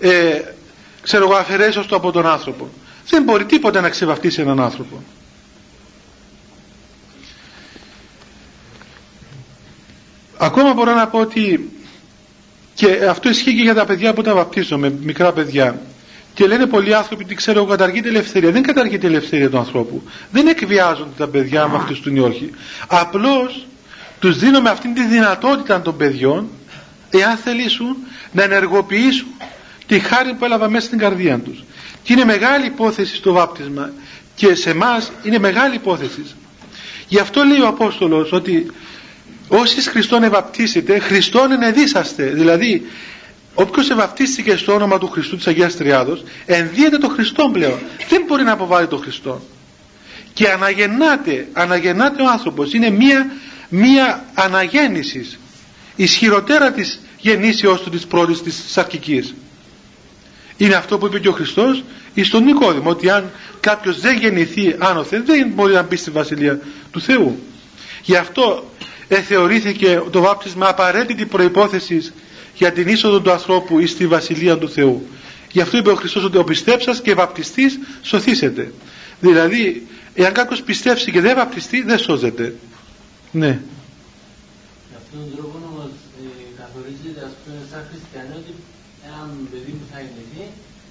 ε, ξέρω εγώ αφαιρέσω το από τον άνθρωπο. Δεν μπορεί τίποτα να ξεβαφτίσει έναν άνθρωπο. Ακόμα μπορώ να πω ότι και αυτό ισχύει και για τα παιδιά που τα βαπτίζομαι μικρά παιδιά και λένε πολλοί άνθρωποι ότι ξέρω εγώ καταργείται ελευθερία. Δεν καταργείται ελευθερία του ανθρώπου. Δεν εκβιάζονται τα παιδιά με αυτούς του ή όχι απλώς τους δίνουμε αυτήν τη δυνατότητα των παιδιών εάν θελήσουν να ενεργοποιήσουν τη χάρη που έλαβα μέσα στην καρδία τους. Και είναι μεγάλη υπόθεση στο βάπτισμα. Και σε εμάς είναι μεγάλη υπόθεση. Γι' αυτό λέει ο Απόστολος ότι όσοι Χριστόν ευαπτίσετε Χριστόν ενεδίσαστε δηλαδή όποιος ευαπτίστηκε στο όνομα του Χριστού της Αγίας Τριάδος ενδύεται το Χριστόν πλέον. Δεν μπορεί να αποβάλει το Χριστό. Και αναγεννάται αναγεννάται ο άνθρωπος. Είναι μία, μία αναγέννησης. Ισχυροτέρα της γεννήσεώς του της πρώτης της σαρκικής. Είναι αυτό που είπε και ο Χριστός στον Νικόδημο ότι αν κάποιος δεν γεννηθεί άνωθεν δεν μπορεί να μπει στη Βασιλεία του Θεού. Γι' αυτό θεωρήθηκε το βάπτισμα απαραίτητη προϋπόθεσης για την είσοδο του ανθρώπου εις τη Βασιλεία του Θεού γι' αυτό είπε ο Χριστός ότι ο πιστέψας και βαπτιστής σωθήσετε δηλαδή εάν κάποιος πιστέψει και δεν βαπτιστεί δεν σώζεται. Ναι. Αυτόν τον τρόπο όμως ε, καθορίζεται ας πούμε σαν χριστιανό ότι ένα παιδί που θα γεννηθεί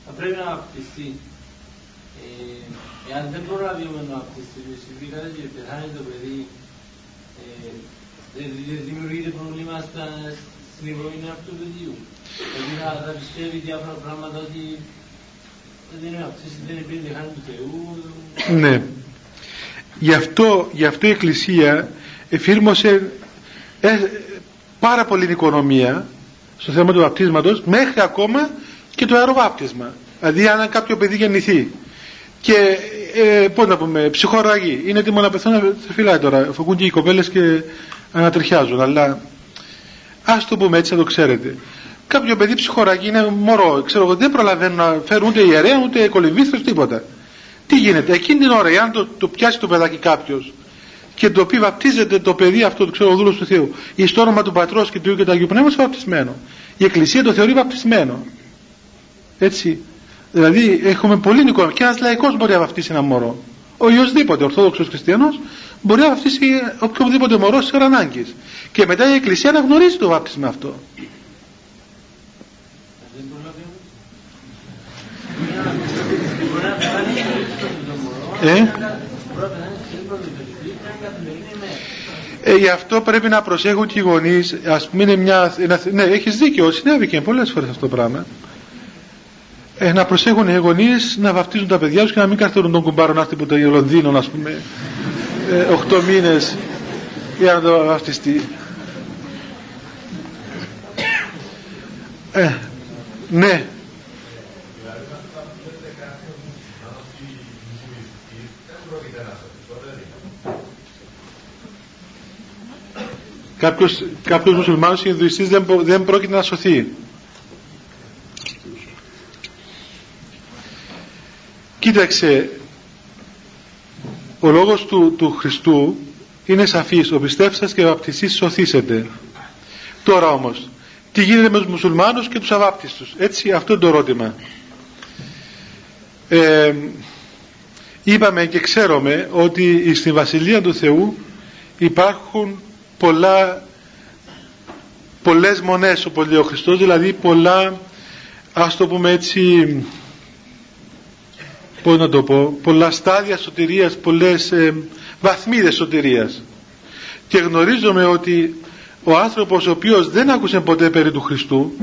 θα πρέπει να βαπτιστεί. Ε, εάν δεν προλαβαίνουμε να βαπτιστεί, συμβεί κάτι και πεθάνει το παιδί, ε, δεν δημιουργείται πρόβλημα στην υπομονή αυτού του παιδιού. Δηλαδή θα, θα πιστεύει διάφορα πράγματα ότι δεν είναι βαπτιστή, δεν είναι πέντε χάνη του Θεού. Ναι. Γι' αυτό, γι αυτό η Εκκλησία εφήρμοσε ε, πάρα πολύ οικονομία στο θέμα του βαπτίσματος μέχρι ακόμα και το αεροβάπτισμα δηλαδή αν κάποιο παιδί γεννηθεί και ε, πώς να πούμε ψυχοραγή είναι έτοιμο να πεθάνει θα φυλάει τώρα φωκούν και οι κοπέλες και ανατριχιάζουν αλλά ας το πούμε έτσι να το ξέρετε κάποιο παιδί ψυχοραγή είναι μωρό ξέρω εγώ δεν προλαβαίνουν να φέρουν ούτε ιερέα ούτε κολυμβήθρες τίποτα τι γίνεται εκείνη την ώρα εάν το, το πιάσει το παιδάκι κάποιος και το οποίο βαπτίζεται το παιδί αυτό, το ξέρω, ο δούλος του Θεού, εις το όνομα του Πατρός και του Υιού και του Αγίου Πνεύματος βαπτισμένο. Η Εκκλησία το θεωρεί βαπτισμένο. Έτσι. Δηλαδή έχουμε πολύ νοικό. Και ένας λαϊκός μπορεί να βαπτίσει ένα μωρό. Ο οποιοδήποτε Ορθόδοξος Χριστιανός μπορεί να βαπτίσει οποιοδήποτε μωρό σε ανάγκης. Και μετά η Εκκλησία να γνωρίζει το βάπτισμα αυτό. Ε; Ε, γι' αυτό πρέπει να προσέχουν και οι γονείς. Α πούμε, είναι μια. ναι, έχεις δίκιο, συνέβη και πολλές φορές αυτό το πράγμα. Ε, να προσέχουν οι γονείς να βαφτίζουν τα παιδιά τους και να μην καθόλου τον κουμπάρο να έρθει από το Λονδίνο, ας πούμε, ε, 8 μήνες για να το βαφτιστεί. Ε, ναι, κάποιος, κάποιος μουσουλμάνος Ινδουιστής δεν, δεν πρόκειται να σωθεί κοίταξε ο λόγος του, του Χριστού είναι σαφής. Ο πιστεύσας και ο βαπτιστής σωθήσετε. Τώρα όμως τι γίνεται με τους μουσουλμάνους και τους αβάπτιστους; Έτσι αυτό είναι το ερώτημα. Ε, είπαμε και ξέρουμε ότι στην Βασιλεία του Θεού υπάρχουν πολλά πολλές μονές όπως λέει ο Χριστός δηλαδή πολλά ας το πούμε έτσι πώς να το πω πολλά στάδια σωτηρίας πολλές ε, βαθμίδες σωτηρίας. Και γνωρίζουμε ότι ο άνθρωπος ο οποίος δεν άκουσε ποτέ περί του Χριστού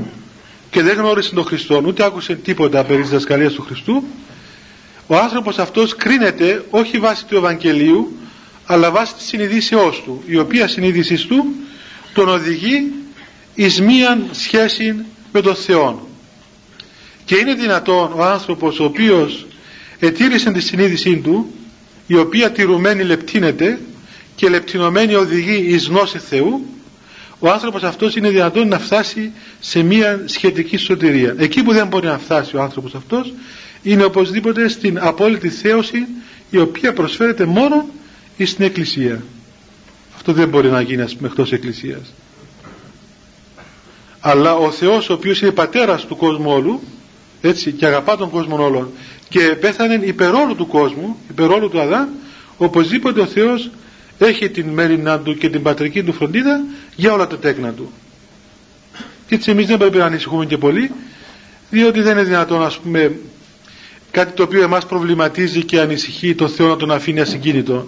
και δεν γνώρισε τον Χριστό ούτε άκουσε τίποτα περί της δασκαλίας του Χριστού ο άνθρωπος αυτός κρίνεται όχι βάσει του Ευαγγελίου αλλά βάσει της συνειδήσεώς του η οποία συνείδησης του τον οδηγεί εις μίαν σχέση με τον Θεό και είναι δυνατόν ο άνθρωπος ο οποίος ετήρησε τη συνείδησή του η οποία τηρουμένη λεπτύνεται και λεπτυνωμένη οδηγεί εις γνώση Θεού ο άνθρωπος αυτός είναι δυνατόν να φτάσει σε μια σχετική σωτηρία. Εκεί που δεν μπορεί να φτάσει ο άνθρωπος αυτός είναι οπωσδήποτε στην απόλυτη θέωση η οποία προσφέρεται μόνο ή στην εκκλησία. Αυτό δεν μπορεί να γίνει ας πούμε εκτός εκκλησίας. Αλλά ο Θεός ο οποίος είναι πατέρας του κόσμου όλου έτσι και αγαπά τον κόσμο όλων και πέθανε υπερόλου του κόσμου υπερόλου του Αδάμ οπωσδήποτε ο Θεός έχει την μέρημνά του και την πατρική του φροντίδα για όλα τα τέκνα του. Και έτσι εμείς δεν πρέπει να ανησυχούμε και πολύ διότι δεν είναι δυνατόν ας πούμε κάτι το οποίο εμάς προβληματίζει και ανησυχεί το Θεό να τον αφήνει ασυγκίνητο.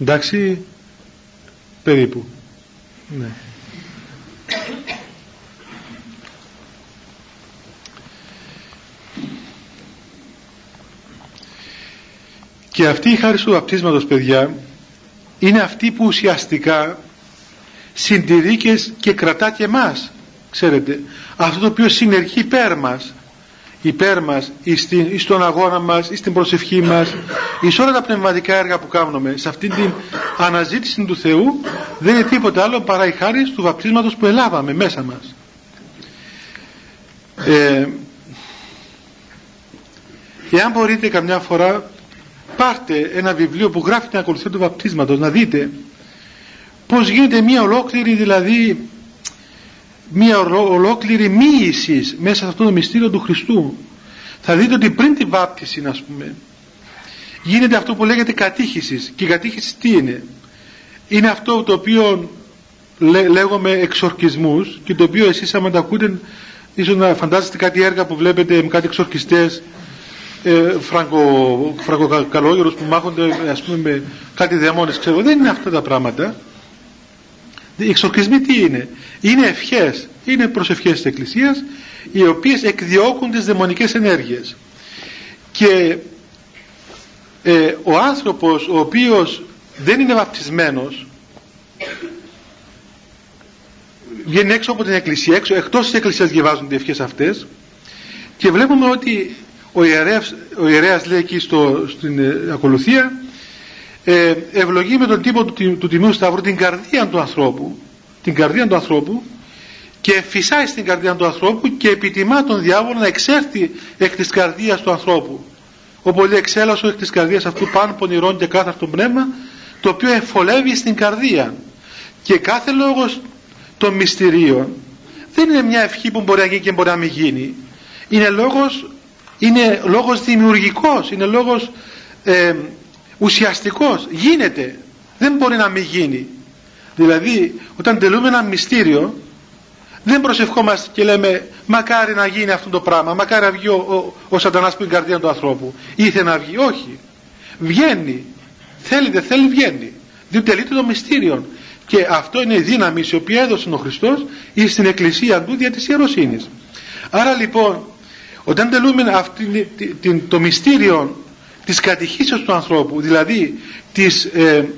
Εντάξει περίπου. Ναι. Και αυτή η χάρη του βαπτίσματος παιδιά είναι αυτή που ουσιαστικά συντηρεί και, κρατά και εμάς ξέρετε. Αυτό το οποίο συνεργεί υπέρ μας υπέρ μας ή στον αγώνα μας ή στην προσευχή μας ή σε όλα τα πνευματικά έργα που κάνουμε σε αυτή την αναζήτηση του Θεού δεν είναι τίποτα άλλο παρά η χάρη του βαπτίσματος που ελάβαμε μέσα μας. Ε, εάν μπορείτε καμιά φορά πάρτε ένα βιβλίο που γράφει την ακολουθία του βαπτίσματος να δείτε πως γίνεται μια ολόκληρη δηλαδή μια ολόκληρη μοίηση μέσα σε αυτό το μυστήριο του Χριστού. Θα δείτε ότι πριν την βάπτιση ας πούμε γίνεται αυτό που λέγεται κατήχησης. Και η κατήχηση τι είναι; Είναι αυτό το οποίο λέ, λέγουμε εξορκισμούς και το οποίο εσείς άμα τα ακούτε ίσως να φαντάζεστε κάτι έργα που βλέπετε με κάτι εξορκιστές ε, φραγκο, φραγκοκαλόγερους που μάχονται ας πούμε με κάτι δαιμόνες ξέρω δεν είναι αυτά τα πράγματα. Οι εξορκισμοί τι είναι; Είναι ευχές είναι προσευχές της Εκκλησίας οι οποίες εκδιώκουν τις δαιμονικές ενέργειες. Και ε, ο άνθρωπος ο οποίος δεν είναι βαπτισμένος βγαίνει έξω από την εκκλησία έξω, εκτός της εκκλησίας διαβάζουν οι ευχές αυτές και βλέπουμε ότι ο ιερέας, ο ιερέας λέει εκεί στο, στην ε, ακολουθία ε, ευλογεί με τον τύπο του, του Τιμίου Σταύρου την καρδία του ανθρώπου την καρδία του ανθρώπου και φυσάει στην καρδία του ανθρώπου και επιτιμά τον διάβολο να εξέρθει εκ της καρδίας του ανθρώπου. Ο πολύ εξέλασο εκ της καρδίας αυτού πάνω πονηρών και κάθαρτο πνεύμα το οποίο εφολεύει στην καρδία και κάθε λόγος των μυστηρίων δεν είναι μια ευχή που μπορεί να γίνει και μπορεί να μην γίνει. Είναι λόγος, είναι λόγος δημιουργικός είναι λόγος ε, ουσιαστικός. Γίνεται. Δεν μπορεί να μην γίνει. Δηλαδή όταν τελούμε ένα μυστήριο δεν προσευχόμαστε και λέμε μακάρι να γίνει αυτό το πράγμα μακάρι να βγει ο, ο, ο σατανάς που είναι καρδιά του ανθρώπου ήθελε να βγει. Όχι. Βγαίνει. Θέλει δεν θέλει βγαίνει. Διότι τελείται το μυστήριο και αυτό είναι η δύναμη η οποία έδωσε ο Χριστός ή στην εκκλησία του δια της ιεροσύνης. Άρα λοιπόν όταν τελούμε αυτή, την, το μυστήριο της κατηχήσεως του ανθρώπου δηλαδή της, ε,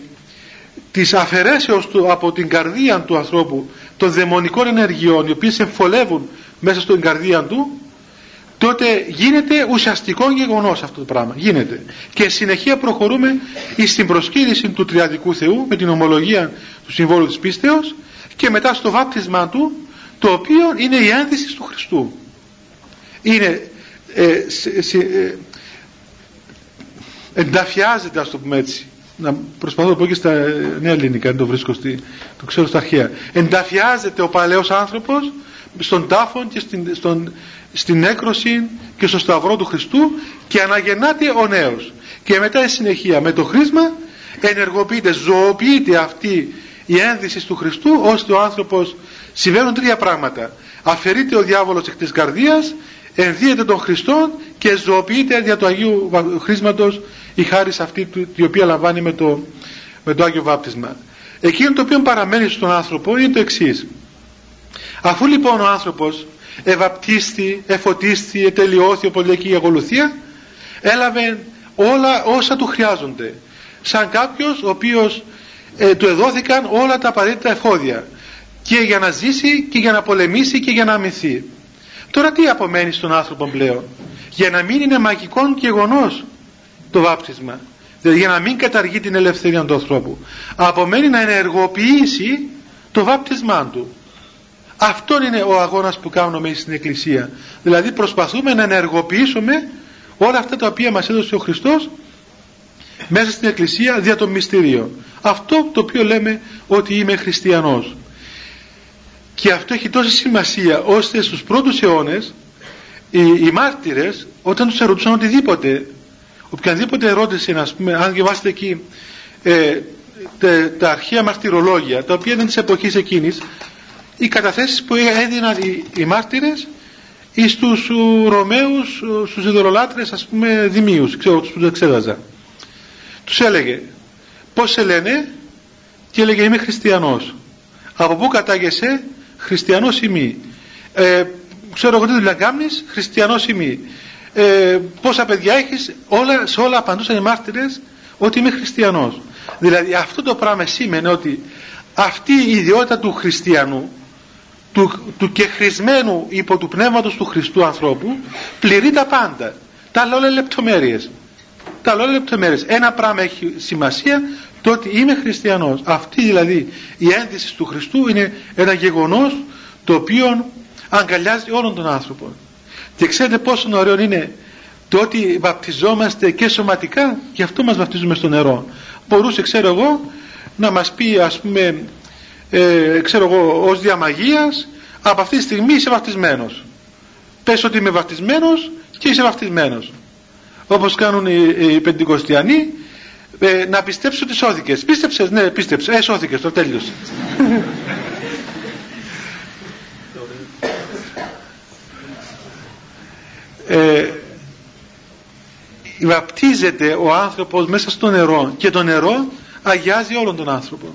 της αφαιρέσεως του από την καρδία του ανθρώπου των δαιμονικών ενεργειών οι οποίες εμφολεύουν μέσα στην καρδία του τότε γίνεται ουσιαστικό γεγονός αυτό το πράγμα. Γίνεται. Και συνεχεία προχωρούμε στην προσκύνηση του Τριαδικού Θεού με την ομολογία του Συμβόλου της Πίστεως και μετά στο βάπτισμα του το οποίο είναι η ένδυση του Χριστού είναι ε, σε, ε, ενταφιάζεται ας το πούμε έτσι. Να προσπαθώ να πω και στα νέα ελληνικά δεν το βρίσκω στη, το ξέρω στα αρχαία. Ενταφιάζεται ο παλαιός άνθρωπος στον τάφο και στην, στον, στην έκρωση και στο σταυρό του Χριστού και αναγεννάται ο νέος. Και μετά η συνεχεία με το χρήσμα ενεργοποιείται, ζωοποιείται αυτή η ένδυση του Χριστού ώστε ο άνθρωπος συμβαίνουν τρία πράγματα. Αφαιρείται ο διάβολος εκ της καρδίας ενδύεται τον Χριστό και ζωοποιείται δια του Αγίου Χρήσματος η χάρη αυτή η οποία λαμβάνει με το, με το Άγιο Βάπτισμα εκείνο το οποίο παραμένει στον άνθρωπο είναι το εξής. αφού λοιπόν ο άνθρωπος ευαπτίστη, εφωτίστη, ετελειώθη όπως λέει και η ακολουθία έλαβε όλα όσα του χρειάζονται σαν κάποιος ο οποίος ε, του εδόθηκαν όλα τα απαραίτητα εφόδια και για να ζήσει και για να πολεμήσει και για να αμυνθεί τώρα τι απομένεις στον άνθρωπο πλέον; Για να μην είναι μαγικός γεγονός το βάπτισμα. Δηλαδή για να μην καταργεί την ελευθερία του ανθρώπου. Απομένει να ενεργοποιήσει το βάπτισμά του. Αυτό είναι ο αγώνας που κάνουμε στην Εκκλησία. Δηλαδή προσπαθούμε να ενεργοποιήσουμε όλα αυτά τα οποία μας έδωσε ο Χριστός μέσα στην Εκκλησία δια των μυστηρίων. Αυτό το οποίο λέμε ότι είμαι χριστιανός και αυτό έχει τόση σημασία ώστε στους πρώτους αιώνες οι, οι μάρτυρες όταν τους ερωτούσαν οτιδήποτε οποιαδήποτε ερώτηση ας πούμε αν διαβάσετε εκεί ε, τα, αρχαία μαρτυρολόγια τα οποία ήταν της εποχής εκείνης οι καταθέσεις που έδιναν οι, οι μάρτυρες ή στους Ρωμαίους στους ιδωρολάτρες ας πούμε δημίους ξέρω τους που εξέταζα τους έλεγε πώς σε λένε; Και έλεγε είμαι χριστιανός από πού κατάγεσαι; Χριστιανός είμαι ε, ξέρω εγώ τι δουλειά κάνεις χριστιανός είμαι ε, πόσα παιδιά έχεις όλα, σε όλα απαντούσαν οι μάρτυρες ότι είμαι χριστιανός. Δηλαδή αυτό το πράγμα σήμαινε ότι αυτή η ιδιότητα του χριστιανού του, του κεχρισμένου υπό του πνεύματος του Χριστού ανθρώπου πληρεί τα πάντα. Τα άλλα όλα λεπτομέρειες. Τα άλλα όλα λεπτομέρειες. Ένα πράγμα έχει σημασία το ότι είμαι χριστιανός. Αυτή δηλαδή η ένδυση του Χριστού είναι ένα γεγονός το οποίο αγκαλιάζει όλον τον άνθρωπο. Και ξέρετε πόσο ωραίο είναι το ότι βαπτιζόμαστε και σωματικά γι' αυτό μας βαπτίζουμε στο νερό. Μπορούσε ξέρω εγώ να μας πει ας πούμε ε, ξέρω εγώ ως διαμαγείας από αυτή τη στιγμή είσαι βαπτισμένος. Πες ότι είμαι βαπτισμένος και είσαι βαπτισμένος όπως κάνουν οι, οι πεντηκοστιανοί ε, να πιστέψω ότι σώθηκες πίστεψες; Ναι πίστεψε. Ε σώθηκες το τέλειωσε ε, βαπτίζεται ο άνθρωπος μέσα στο νερό και το νερό αγιάζει όλον τον άνθρωπο.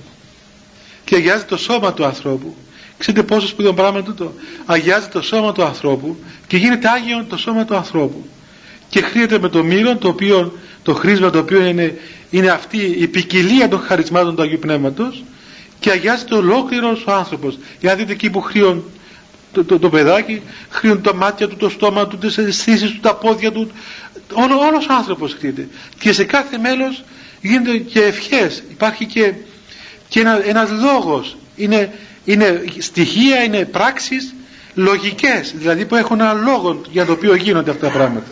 Και αγιάζει το σώμα του ανθρώπου. Ξέρετε πόσο σπουδαίο πράγμα τούτο; Αγιάζει το σώμα του ανθρώπου και γίνεται άγιο το σώμα του ανθρώπου. Και χρειάζεται με το μήλο το οποίο το χρήσμα το οποίο είναι, είναι αυτή η ποικιλία των χαρισμάτων του Αγίου Πνεύματος και αγιάζεται ολόκληρος ο άνθρωπος. Για να δείτε εκεί που χρήον το, το, το, παιδάκι χρήον τα μάτια του, το στόμα του, τις αισθήσεις του, τα πόδια του όλο, όλος ο άνθρωπος χρειάζεται και σε κάθε μέλος γίνονται και ευχές. Υπάρχει και, και ένα, ένας λόγος. Είναι, είναι στοιχεία, είναι πράξεις λογικές δηλαδή που έχουν ένα λόγο για το οποίο γίνονται αυτά τα πράγματα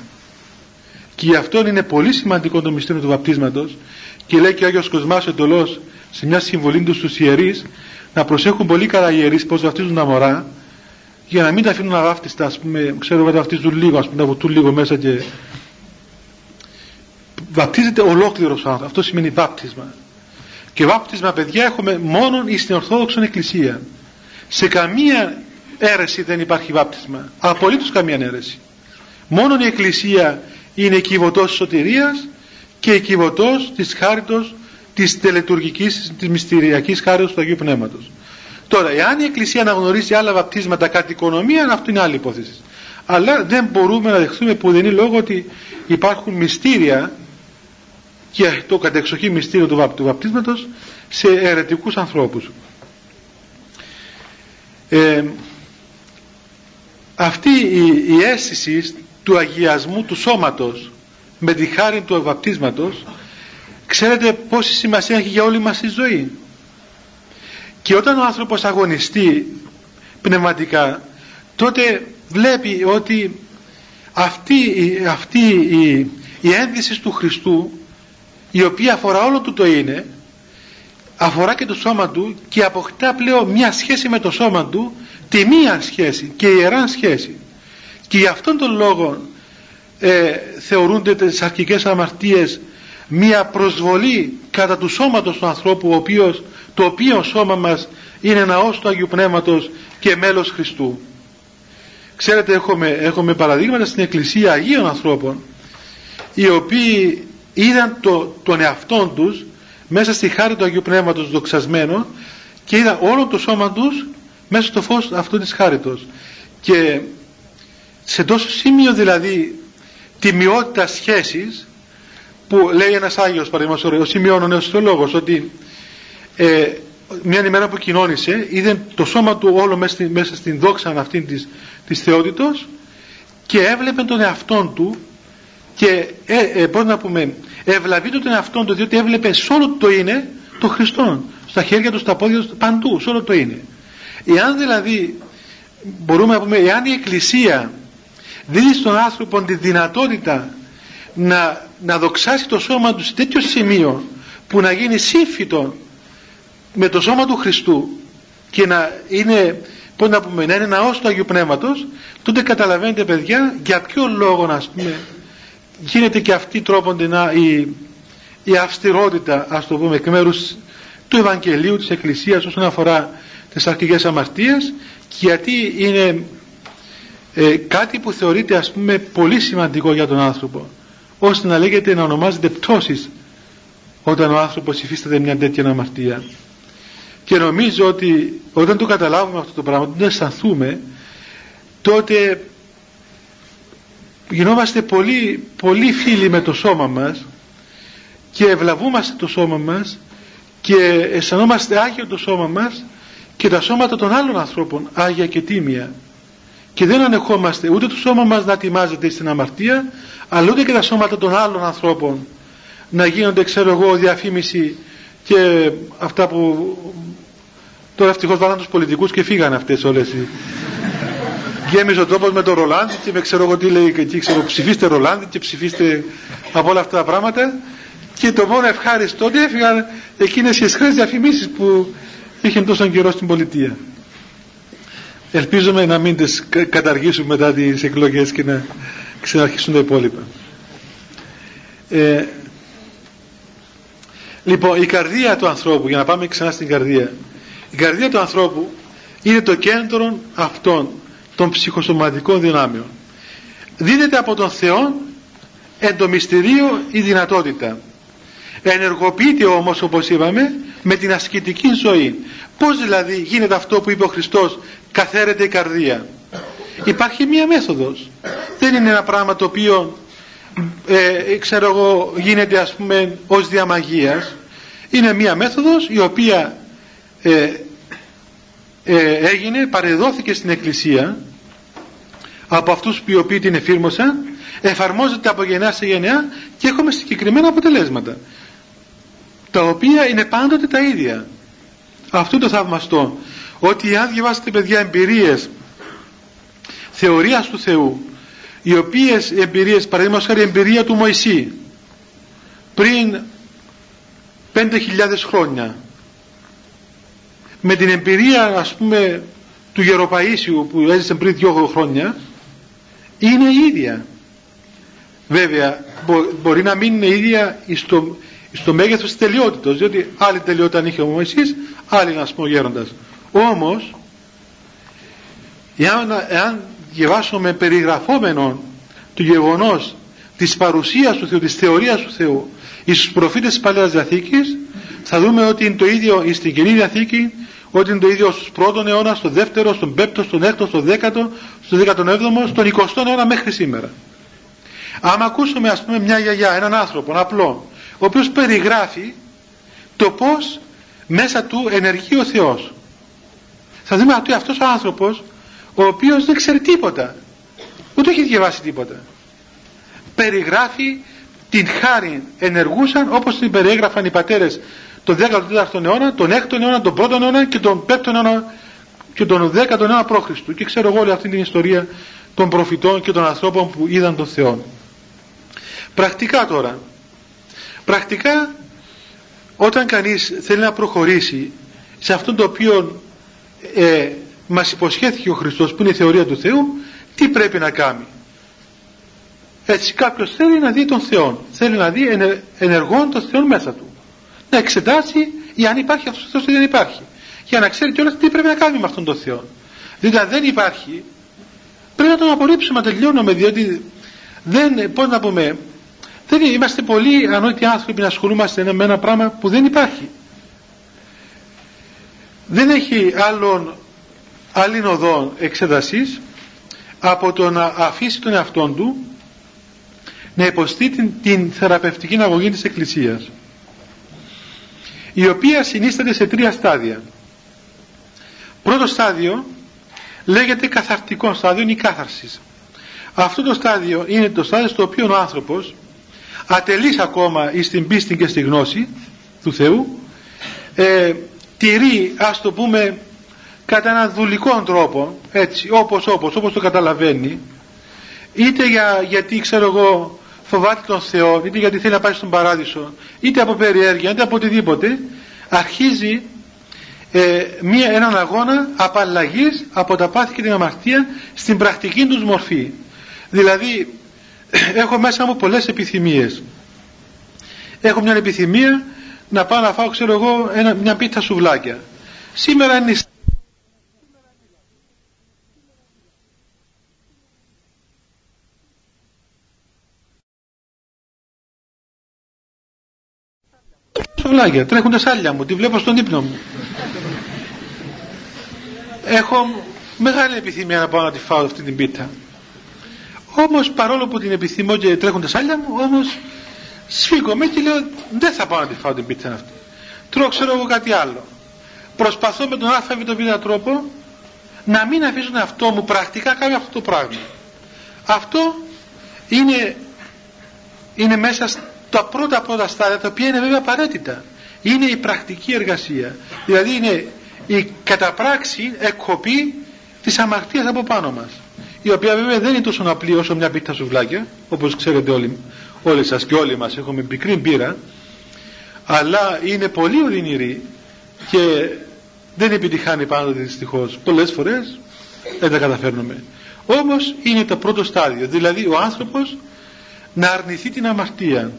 και γι' αυτό είναι πολύ σημαντικό το μυστήριο του βαπτίσματος. Και λέει και ο Άγιος Κοσμάς εντολός σε μια συμβολή τους στους ιερείς να προσέχουν πολύ καλά οι ιερείς πως βαπτίζουν τα μωρά για να μην τα αφήνουν αβάφτιστα ας πούμε ξέρω να τα βαπτίζουν λίγο ας πούμε να βουτούν λίγο μέσα και βαπτίζεται ολόκληρος ο άνθρωπος. Αυτό σημαίνει βάπτισμα. Και βάπτισμα παιδιά έχουμε μόνο στην Ορθόδοξη Εκκλησία. Σε καμία αίρεση δεν υπάρχει βάπτισμα. Απολύτως καμία αίρεση. Μόνο η Εκκλησία είναι κυβωτός της σωτηρίας και κυβωτός της χάριτος της τελετουργικής, της μυστηριακής χάριτος του Αγίου Πνεύματος. Τώρα, εάν η Εκκλησία αναγνωρίσει άλλα βαπτίσματα κατά οικονομία, αυτό είναι άλλη υπόθεση. Αλλά δεν μπορούμε να δεχθούμε που δεν είναι λόγο ότι υπάρχουν μυστήρια και το κατεξοχή μυστήριο του, του βαπτίσματος σε αιρετικούς ανθρώπους. Ε, αυτή η, η αίσθηση του αγιασμού του σώματος με τη χάρη του βαπτίσματος ξέρετε πόση σημασία έχει για όλη μας τη ζωή. Και όταν ο άνθρωπος αγωνιστεί πνευματικά τότε βλέπει ότι αυτή, αυτή η, η ένδυση του Χριστού η οποία αφορά όλο του το είναι αφορά και το σώμα του και αποκτά πλέον μια σχέση με το σώμα του τη μία σχέση και ιερά σχέση και γι' αυτόν τον λόγο ε, θεωρούνται τις αρχικές αμαρτίες μία προσβολή κατά του σώματος του ανθρώπου ο οποίος, το οποίο σώμα μας είναι ναός του Αγίου Πνεύματος και μέλος Χριστού. Ξέρετε έχουμε, έχουμε παραδείγματα στην Εκκλησία Αγίων ανθρώπων οι οποίοι είδαν το, τον εαυτόν τους μέσα στη χάρη του Αγίου Πνεύματος δοξασμένο και είδαν όλο το σώμα τους μέσα στο φως αυτού της χάριτος. Και σε τόσο σημείο δηλαδή τιμιότητας σχέσης που λέει ένας Άγιος παραδείγματος ο Σημειών ο νέος θεολόγος ότι ε, μια ημέρα που κοινώνησε είδε το σώμα του όλο μέσα, στην, μέσα στην δόξα αυτήν της, της θεότητος και έβλεπε τον εαυτόν του και ε, ε, πώς να πούμε ευλαβεί τον εαυτόν του διότι έβλεπε σε όλο το είναι το Χριστό στα χέρια του, στα πόδια του, παντού, σε όλο το είναι. Εάν δηλαδή μπορούμε να πούμε εάν η Εκκλησία δίνει στον άνθρωπο τη δυνατότητα να, να δοξάσει το σώμα του σε τέτοιο σημείο που να γίνει σύμφυτο με το σώμα του Χριστού και να είναι πώς να πούμε, να είναι ναός του Αγίου Πνεύματος τότε καταλαβαίνετε παιδιά για ποιο λόγο να πούμε γίνεται και αυτή τρόπον η, η αυστηρότητα ας το πούμε εκ μέρους του Ευαγγελίου της Εκκλησίας όσον αφορά τις αρχικές αμαρτίες και γιατί είναι ε, κάτι που θεωρείται ας πούμε πολύ σημαντικό για τον άνθρωπο ώστε να λέγεται να ονομάζεται πτώσεις όταν ο άνθρωπος υφίσταται μια τέτοια αμαρτία και νομίζω ότι όταν το καταλάβουμε αυτό το πράγμα όταν το αισθανθούμε τότε γινόμαστε πολύ, πολύ φίλοι με το σώμα μας και ευλαβούμαστε το σώμα μας και αισθανόμαστε άγιο το σώμα μας και τα σώματα των άλλων ανθρώπων άγια και τίμια και δεν ανεχόμαστε ούτε το σώμα μας να τιμάζεται στην αμαρτία αλλά ούτε και τα σώματα των άλλων ανθρώπων να γίνονται ξέρω εγώ διαφήμιση και αυτά που τώρα ευτυχώς βάλαν τους πολιτικούς και φύγαν αυτές όλες οι γέμιζε ο τόπος με το Ρολάντι και με ξέρω εγώ τι λέει και εκεί ξέρω ψηφίστε Ρολάντι και ψηφίστε από όλα αυτά τα πράγματα. Και το μόνο ευχάριστο ότι έφυγαν εκείνες οι εσχρές διαφημίσεις που είχαν τόσο καιρό στην πολιτεία ελπίζουμε να μην τις καταργήσουμε μετά τις εκλογές και να ξαναρχίσουν τα υπόλοιπα. Ε, λοιπόν η καρδία του ανθρώπου για να πάμε ξανά στην καρδία η καρδία του ανθρώπου είναι το κέντρο αυτών των ψυχοσωματικών δυνάμεων. Δίνεται από τον Θεό εν το μυστηρίο η δυνατότητα. Ενεργοποιείται όμως όπως είπαμε με την ασκητική ζωή. Πως δηλαδή γίνεται αυτό που είπε ο Χριστός καθαίρεται η καρδία. Υπάρχει μία μέθοδος. Δεν είναι ένα πράγμα το οποίο ε, ξέρω εγώ γίνεται ας πούμε ως διαμαγείας. Είναι μία μέθοδος η οποία ε, ε, έγινε, παρεδόθηκε στην Εκκλησία από αυτούς οι οποίοι την εφήρμοσαν εφαρμόζεται από γενιά σε γενιά και έχουμε συγκεκριμένα αποτελέσματα τα οποία είναι πάντοτε τα ίδια. Αυτό το θαυμαστό ότι αν διαβάσετε παιδιά εμπειρίες θεωρίας του Θεού οι οποίες εμπειρίες παραδείγματος χάρη εμπειρία του Μωυσή πριν 5.000 χρόνια με την εμπειρία ας πούμε του Γεροπαΐσιου που έζησε πριν δύο χρόνια είναι η ίδια. Βέβαια μπορεί να μην είναι ίδια στο, στο μέγεθος της τελειότητας διότι άλλη τελειότητα είχε ο Μωυσής άλλη ας πούμε ο Γέροντας όμως εάν, εάν διαβάσουμε περιγραφόμενο του γεγονός της παρουσίας του Θεού, της θεωρίας του Θεού εις τους προφήτες της Παλαιάς Διαθήκης θα δούμε ότι είναι το ίδιο στην Καινή Διαθήκη ότι είναι το ίδιο στους πρώτον αιώνα, στο δεύτερο, στον πέμπτο, στον έκτο, στον δέκατο, στον δέκατον έβδομο, στον εικοστό αιώνα μέχρι σήμερα. Άμα ακούσουμε ας πούμε μια γιαγιά, έναν άνθρωπο απλό, ο οποίος περιγράφει το πώς μέσα του ενεργεί ο Θεός. Θα δούμε ότι αυτός ο άνθρωπος ο οποίος δεν ξέρει τίποτα, ούτε έχει διαβάσει τίποτα. Περιγράφει την χάρη ενεργούσαν όπως την περιέγραφαν οι πατέρες τον 14ο αιώνα, τον 6ο αιώνα, τον 1ο αιώνα και τον 5ο αιώνα και τον 10ο αιώνα π.Χ. Και ξέρω εγώ όλη αυτή την ιστορία των προφητών και των ανθρώπων που είδαν τον Θεό. Πρακτικά τώρα, πρακτικά όταν κανείς θέλει να προχωρήσει σε αυτό το οποίο ε, μας υποσχέθηκε ο Χριστός που είναι η θεωρία του Θεού, τι πρέπει να κάνει. Έτσι κάποιος θέλει να δει τον Θεό, θέλει να δει ενεργών τον Θεό μέσα του. Να εξετάσει ή αν υπάρχει αυτός ο Θεός ή δεν υπάρχει. Για να ξέρει κιόλας τι πρέπει να κάνει με αυτόν τον Θεό διότι αν δεν υπάρχει πρέπει να τον απορρίψουμε να τελειώνουμε διότι δεν, πώς να πούμε δεν είμαστε πολύ ανόητοι άνθρωποι να ασχολούμαστε με ένα πράγμα που δεν υπάρχει δεν έχει άλλον άλλη οδό εξέτασης από το να αφήσει τον εαυτό του να υποστεί την, την θεραπευτική αγωγή της Εκκλησίας η οποία συνίσταται σε τρία στάδια. Πρώτο στάδιο λέγεται καθαρτικό στάδιο ή κάθαρσης. Αυτό το στάδιο είναι το στάδιο στο οποίο ο άνθρωπος ατελείς ακόμα στην πίστη και στη γνώση του Θεού ε, τηρεί ας το πούμε κατά έναν δουλικό τρόπο έτσι όπως όπως όπως το καταλαβαίνει είτε για, γιατί ξέρω εγώ φοβάται τον Θεό είτε γιατί θέλει να πάει στον παράδεισο είτε από περιέργεια είτε από οτιδήποτε αρχίζει ε, μία, έναν αγώνα απαλλαγής από τα πάθη και την αμαρτία στην πρακτική τους μορφή. Δηλαδή έχω μέσα μου πολλές επιθυμίες. Έχω μια επιθυμία να πάω να φάω ξέρω εγώ ένα, μια πίτα σουβλάκια σήμερα είναι σουβλάκια, τρέχουν τα σάλια μου, τη βλέπω στον ύπνο μου. Έχω μεγάλη επιθυμία να πάω να τη φάω αυτή την πίτα. Όμως παρόλο που την επιθυμώ και τρέχουν τα σάλια μου, όμως σφίγγομαι και λέω δεν θα πάω να τη φάω την πίτσα αυτή. Τρώω ξέρω εγώ κάτι άλλο. Προσπαθώ με τον α β τρόπο να μην αφήσω τον αυτό μου πρακτικά κάνει αυτό το πράγμα. Αυτό είναι, είναι μέσα στα πρώτα πρώτα στάδια τα οποία είναι βέβαια απαραίτητα. Είναι η πρακτική εργασία. Δηλαδή είναι η καταπράξη εκκοπή της αμαρτίας από πάνω μας. Η οποία βέβαια δεν είναι τόσο απλή όσο μια πίτα σουβλάκια, όπως ξέρετε όλοι, όλοι σας και όλοι μας έχουμε πικρή πείρα, αλλά είναι πολύ οδυνηρή και δεν επιτυχάνει πάντοτε δυστυχώς. Πολλές φορές δεν τα καταφέρνουμε. Όμως είναι το πρώτο στάδιο, δηλαδή ο άνθρωπος να αρνηθεί την αμαρτία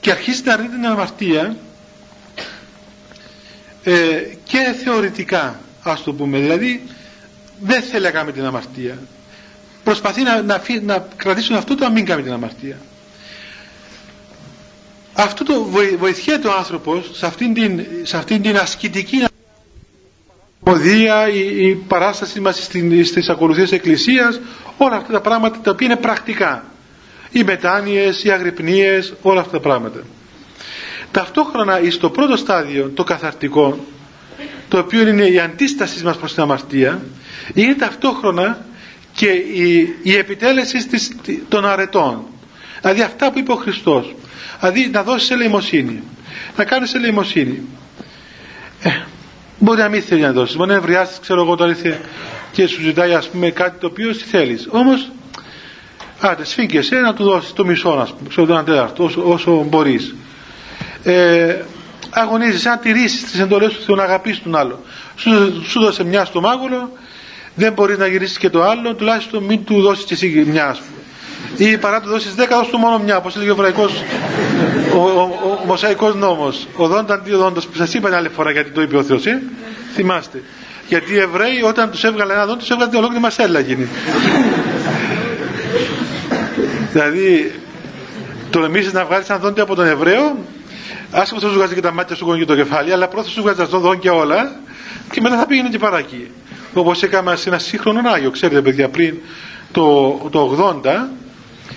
και αρχίζει να αρνηθεί την αμαρτία ε, και θεωρητικά ας το πούμε δηλαδή δεν θέλει να κάνει την αμαρτία προσπαθεί να, να, να κρατήσει αυτό το να μην κάνει την αμαρτία. Αυτό το βοηθιέται ο άνθρωπος σε αυτήν την, σε αυτήν την ασκητική ποδία, η, η παράσταση μας στην, στις ακολουθίες της Εκκλησίας όλα αυτά τα πράγματα τα οποία είναι πρακτικά. Οι μετάνοιες, οι αγρυπνίες όλα αυτά τα πράγματα. Ταυτόχρονα στο πρώτο στάδιο το καθαρτικό το οποίο είναι η αντίσταση μας προς την αμαρτία είναι ταυτόχρονα και η, η επιτέλεση της, των αρετών. Δηλαδή αυτά που είπε ο Χριστός. Δηλαδή να δώσεις ελεημοσύνη. Να κάνεις ελεημοσύνη. Ε, μπορεί να μην θέλει να δώσεις. Μπορεί να ευριάσεις ξέρω εγώ τώρα και σου ζητάει ας πούμε κάτι το οποίο θέλεις. Όμως άντε σφίγγεσαι να του δώσεις το μισό ας πούμε ξέρω το ένα τέταρτο όσο, όσο μπορείς. Ε, αγωνίζεσαι να τηρήσεις τις εντολές του Θεού να αγαπήσεις τον άλλο. Σου, σου δώσε μια στο μάγουλο δεν μπορείς να γυρίσεις και το άλλο τουλάχιστον μην του δώσεις και εσύ μια ας πούμε. Ή παρά του δώσεις δέκα δώσ' του μόνο μια όπως έλεγε ο Εβραϊκός ο, ο, ο, ο Μοσαϊκός νόμος. Ο δόνταν δύο δόντος που σας είπα άλλη φορά γιατί το είπε ο Θεός ε; θυμάστε. Γιατί οι Εβραίοι όταν τους έβγαλε ένα δόντο τους έβγαλε ολόκληρη μασέλα γίνει δηλαδή τολμήσεις να βγάλεις ένα δόντι από τον Εβραίο άσχημα θα σου βγάζει και τα μάτια σου και το κεφάλι αλλά πρώτα σου βγάζει τα δόντια όλα και μετά θα πήγαινε και παρακεί όπως έκανα σε ένα σύγχρονο Άγιο ξέρετε παιδιά πριν το, το 80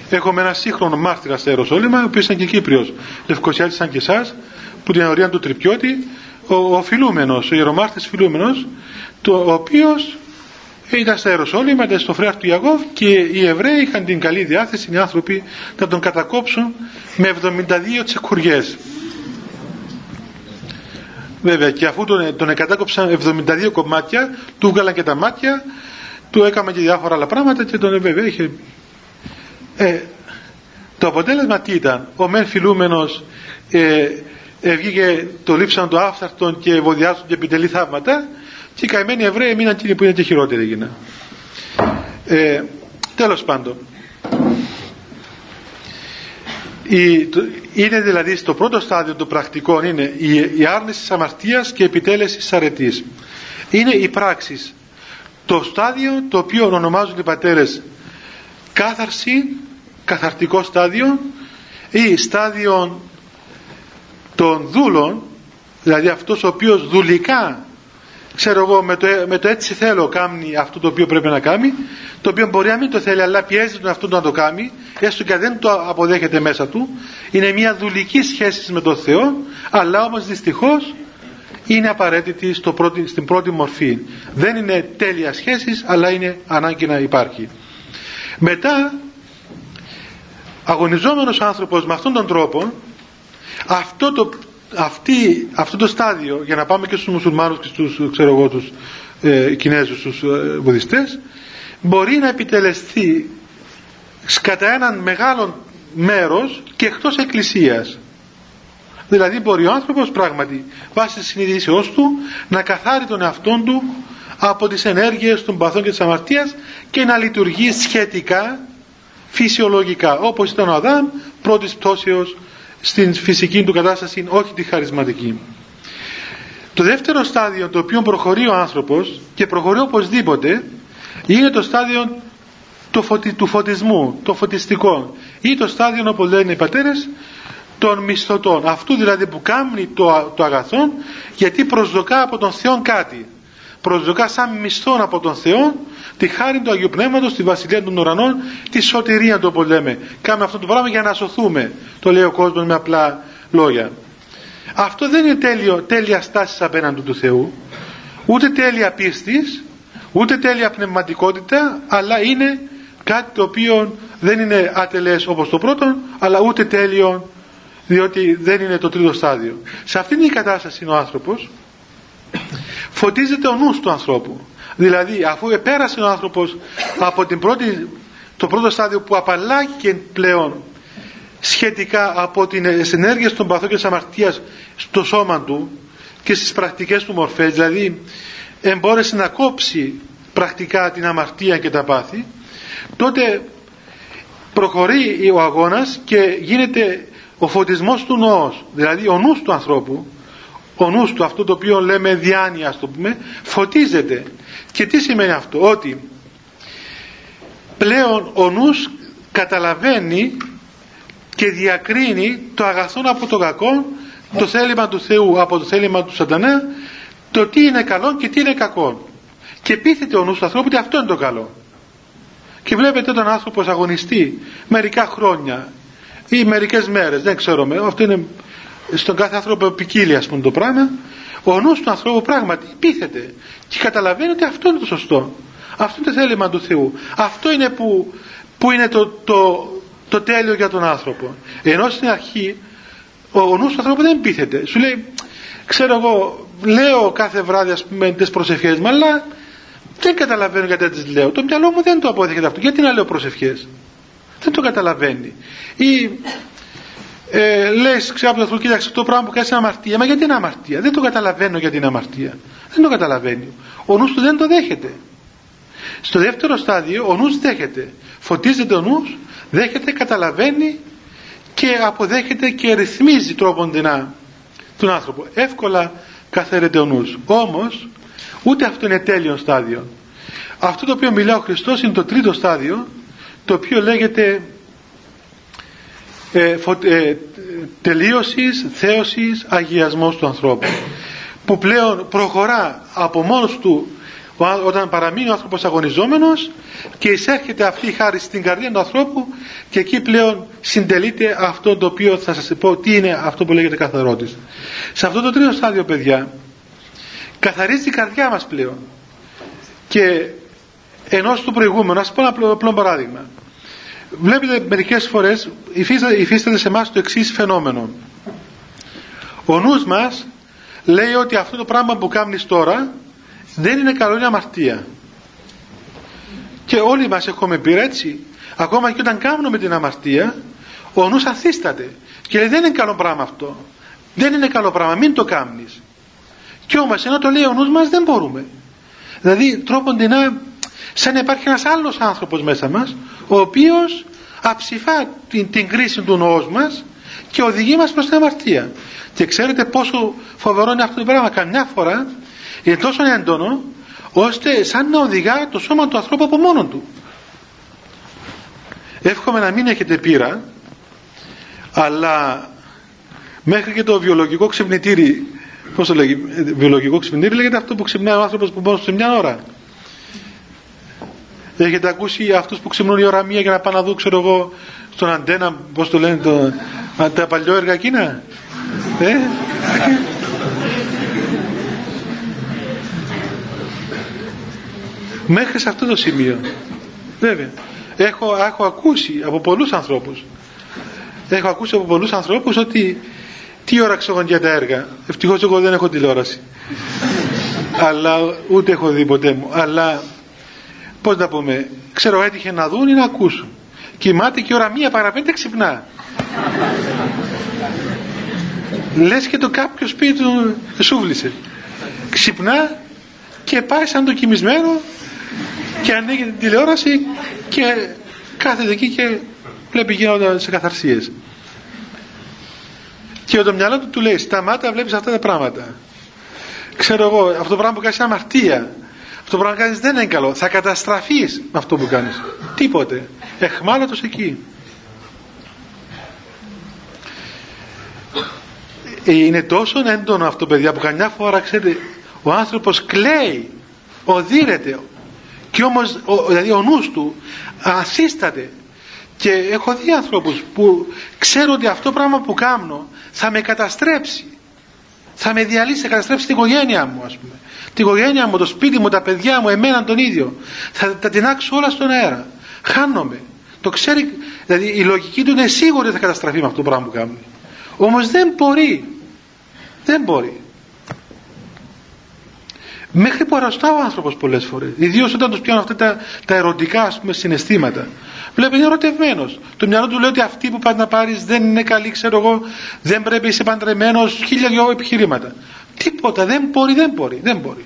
έχουμε ένα σύγχρονο μάρτυρα στα Ιεροσόλυμα ο οποίος ήταν και Κύπριος. Λευκοσιάτης σαν και εσάς που την αορία του Τριπιώτη ο, ο φιλούμενος, ο ιερομάρτης φιλούμενος το, ο οποίος ήταν στα Ιεροσόλυμα, ήταν στο φρέας του Ιαγώβ και οι Εβραίοι είχαν την καλή διάθεση οι άνθρωποι να τον κατακόψουν με 72 τσεκουριές βέβαια και αφού τον, τον εκατάκοψαν 72 κομμάτια του βγάλαν και τα μάτια του έκαμε και διάφορα άλλα πράγματα και τον βέβαια είχε ε, το αποτέλεσμα τι ήταν; Ο μεν φιλούμενος ε, ε, βγήκε το λείψαν το άφθαρτον και βοδιάσουν και επιτελεί θαύματα και οι καημένοι Εβραίοι μείναν εκείνοι που είναι και χειρότεροι έγιναν. Ε, τέλος πάντων είναι δηλαδή στο πρώτο στάδιο των πρακτικών είναι η, η άρνηση της αμαρτίας και η επιτέλεση της αρετής. Είναι οι πράξεις. Το στάδιο το οποίο ονομάζουν οι πατέρες κάθαρση καθαρτικό στάδιο ή στάδιο των δούλων δηλαδή αυτός ο οποίος δουλικά ξέρω εγώ με το, με το έτσι θέλω κάνει αυτό το οποίο πρέπει να κάνει το οποίο μπορεί να μην το θέλει αλλά πιέζει τον αυτό να το κάνει έστω και δεν το αποδέχεται μέσα του. Είναι μια δουλική σχέση με τον Θεό αλλά όμως δυστυχώς είναι απαραίτητη στο πρώτη, στην πρώτη μορφή. Δεν είναι τέλεια σχέση αλλά είναι ανάγκη να υπάρχει. Μετά αγωνιζόμενος άνθρωπος με αυτόν τον τρόπο αυτό το αυτή, αυτό το στάδιο για να πάμε και στους μουσουλμάνους και στους ξέρω εγώ τους ε, Κινέζους τους ε, Βουδιστές μπορεί να επιτελεστεί κατά έναν μεγάλο μέρος και εκτός εκκλησίας. Δηλαδή μπορεί ο άνθρωπος πράγματι βάσει της συνειδήσεώς του να καθάρει τον εαυτόν του από τις ενέργειες των παθών και της αμαρτίας και να λειτουργεί σχετικά φυσιολογικά όπως ήταν ο Αδάμ πρώτης πτώσεως στην φυσική του κατάσταση όχι τη χαρισματική. Το δεύτερο στάδιο το οποίο προχωρεί ο άνθρωπος και προχωρεί οπωσδήποτε είναι το στάδιο του, φωτισμού, το φωτιστικό. Ή το στάδιο όπως λένε οι πατέρες των μισθωτών. Αυτού δηλαδή που κάνει το, το αγαθό γιατί προσδοκά από τον Θεό κάτι προσδοκά σαν μισθόν από τον Θεό τη χάρη του Αγίου Πνεύματος, τη βασιλεία των ουρανών, τη σωτηρία το που λέμε. Κάνουμε αυτό το πράγμα για να σωθούμε, το λέει ο κόσμος με απλά λόγια. Αυτό δεν είναι τέλειο, τέλεια στάσης απέναντι του Θεού, ούτε τέλεια πίστης, ούτε τέλεια πνευματικότητα, αλλά είναι κάτι το οποίο δεν είναι ατελές όπως το πρώτο, αλλά ούτε τέλειο, διότι δεν είναι το τρίτο στάδιο. Σε αυτήν την κατάσταση είναι ο άνθρωπος, φωτίζεται ο νους του ανθρώπου. Δηλαδή αφού επέρασε ο άνθρωπος από την πρώτη, το πρώτο στάδιο που απαλλάγει πλέον σχετικά από τις ενέργειες των παθών και της αμαρτίας στο σώμα του και στις πρακτικές του μορφές δηλαδή εμπόρεσε να κόψει πρακτικά την αμαρτία και τα πάθη τότε προχωρεί ο αγώνας και γίνεται ο φωτισμός του νόος δηλαδή ο νους του ανθρώπου ο νους του αυτό το οποίο λέμε διάνοια το πούμε φωτίζεται. Και τι σημαίνει αυτό ότι πλέον ο νους καταλαβαίνει και διακρίνει το αγαθό από το κακό το θέλημα του Θεού από το θέλημα του σατανά το τι είναι καλό και τι είναι κακό και πείθεται ο νους του ανθρώπου ότι αυτό είναι το καλό. Και βλέπετε τον άνθρωπο αγωνιστεί μερικά χρόνια ή μερικές μέρες δεν ξέρω αυτό είναι στον κάθε άνθρωπο ποικίλει ας πούμε το πράγμα ο νους του ανθρώπου πράγματι πείθεται και καταλαβαίνει ότι αυτό είναι το σωστό. Αυτό είναι το θέλημα του Θεού. Αυτό είναι που, που είναι το, το, το τέλειο για τον άνθρωπο. Ενώ στην αρχή ο, ο νους του ανθρώπου δεν πείθεται σου λέει ξέρω εγώ λέω κάθε βράδυ ας πούμε τις προσευχές μου αλλά δεν καταλαβαίνω γιατί δεν τις λέω. Το μυαλό μου δεν το αποδέχεται αυτό. Γιατί να λέω προσευχές; Δεν το καταλαβαίνει. Ή ε, λες ξέρω από το κοίταξε το πράγμα που κάνεις είναι αμαρτία. Μα γιατί είναι αμαρτία; Δεν το καταλαβαίνω γιατί είναι αμαρτία. Δεν το καταλαβαίνει. Ο νους του δεν το δέχεται. Στο δεύτερο στάδιο ο νους δέχεται. Φωτίζεται ο νους δέχεται, καταλαβαίνει και αποδέχεται και ρυθμίζει τρόποντινά τον άνθρωπο. Εύκολα καθαίρεται ο νους. Όμως ούτε αυτό είναι τέλειο στάδιο. Αυτό το οποίο μιλά ο Χριστός είναι το τρίτο στάδιο το οποίο λέγεται ε, ε, τελείωσης, θέωσης, αγιασμός του ανθρώπου που πλέον προχωρά από μόνος του όταν παραμείνει ο άνθρωπος αγωνιζόμενος και εισέρχεται αυτή η χάρη στην καρδία του ανθρώπου και εκεί πλέον συντελείται αυτό το οποίο θα σας πω τι είναι αυτό που λέγεται καθαρότης. Σε αυτό το τρίτο στάδιο παιδιά καθαρίζει η καρδιά μας πλέον και ενώ στο προηγούμενο, ας πω ένα απλό παράδειγμα βλέπετε μερικές φορές υφίσταται σε εμάς το εξής φαινόμενο. Ο νους μας λέει ότι αυτό το πράγμα που κάνεις τώρα δεν είναι καλό είναι αμαρτία. Και όλοι μας έχουμε πει έτσι. Ακόμα και όταν κάνουμε την αμαρτία ο νους αθίσταται και λέει δεν είναι καλό πράγμα αυτό. Δεν είναι καλό πράγμα. Μην το κάνεις και όμως ενώ το λέει ο νους μας δεν μπορούμε. Δηλαδή τρόποντινά σαν να υπάρχει ένας άλλος άνθρωπος μέσα μας ο οποίος αψηφά την, την κρίση του νοός μας και οδηγεί μας προς την αμαρτία. Και ξέρετε πόσο φοβερό είναι αυτό το πράγμα. Καμιά φορά είναι τόσο έντονο ώστε σαν να οδηγά το σώμα του ανθρώπου από μόνο του. Εύχομαι να μην έχετε πείρα αλλά μέχρι και το βιολογικό ξυπνητήρι πώς το λέγει, βιολογικό ξυπνητήρι λέγεται αυτό που ξυπνάει ο άνθρωπος που μπορεί σε μια ώρα Έχετε ακούσει αυτούς που ξυπνούν η ώρα μία για να πάνε να δουν, ξέρω εγώ, στον αντένα, πώς το λένε, το, τα παλιό εκείνα; Ε; Μέχρι σε αυτό το σημείο. Βέβαια. Έχω, έχω ακούσει από πολλούς ανθρώπους. Έχω ακούσει από πολλούς ανθρώπους ότι τι ώρα ξέρω για τα έργα. Ευτυχώς εγώ δεν έχω τηλεόραση. αλλά ούτε έχω δει ποτέ μου. Αλλά πώς να πούμε, ξέρω έτυχε να δουν ή να ακούσουν. Κοιμάται και ώρα μία παρά πέντε ξυπνά. Λες και το κάποιος σπίτι του σούβλησε. Ξυπνά και πάει σαν το κοιμισμένο και ανοίγει την τηλεόραση και κάθεται εκεί και βλέπει γίνοντα σε καθαρσίες. Και το μυαλό του του λέει σταμάτα βλέπεις αυτά τα πράγματα. Ξέρω εγώ αυτό το πράγμα που κάνεις αμαρτία αυτό που πράγμα κάνεις δεν είναι καλό. Θα καταστραφείς με αυτό που κάνεις. Τίποτε. Εχμάλωτος εκεί. Ε, είναι τόσο έντονο αυτό παιδιά που καμιά φορά ξέρετε ο άνθρωπος κλαίει οδύρεται και όμως ο, δηλαδή ο νους του ασύσταται. Και έχω δει ανθρώπους που ξέρω ότι αυτό πράγμα που κάνω θα με καταστρέψει θα με διαλύσει, θα καταστρέψει την οικογένειά μου ας πούμε. Την οικογένειά μου, το σπίτι μου, τα παιδιά μου, εμένα τον ίδιο. Θα τα τεινάξω όλα στον αέρα. Χάνομαι. Το ξέρει, δηλαδή η λογική του είναι σίγουρη ότι θα καταστραφεί με αυτό το πράγμα που κάνει όμως δεν μπορεί. Δεν μπορεί. Μέχρι που αρρωστά ο άνθρωπος πολλές φορές. Ιδίως όταν τους πιάνουν αυτά τα, τα ερωτικά ας πούμε συναισθήματα βλέπεις είναι ερωτευμένος. Το μυαλό του λέει ότι αυτή που πας να πάρεις δεν είναι καλή ξέρω εγώ δεν πρέπει είσαι παντρεμένος χίλια δυο επιχειρήματα. Τίποτα δεν μπορεί δεν μπορεί δεν μπορεί.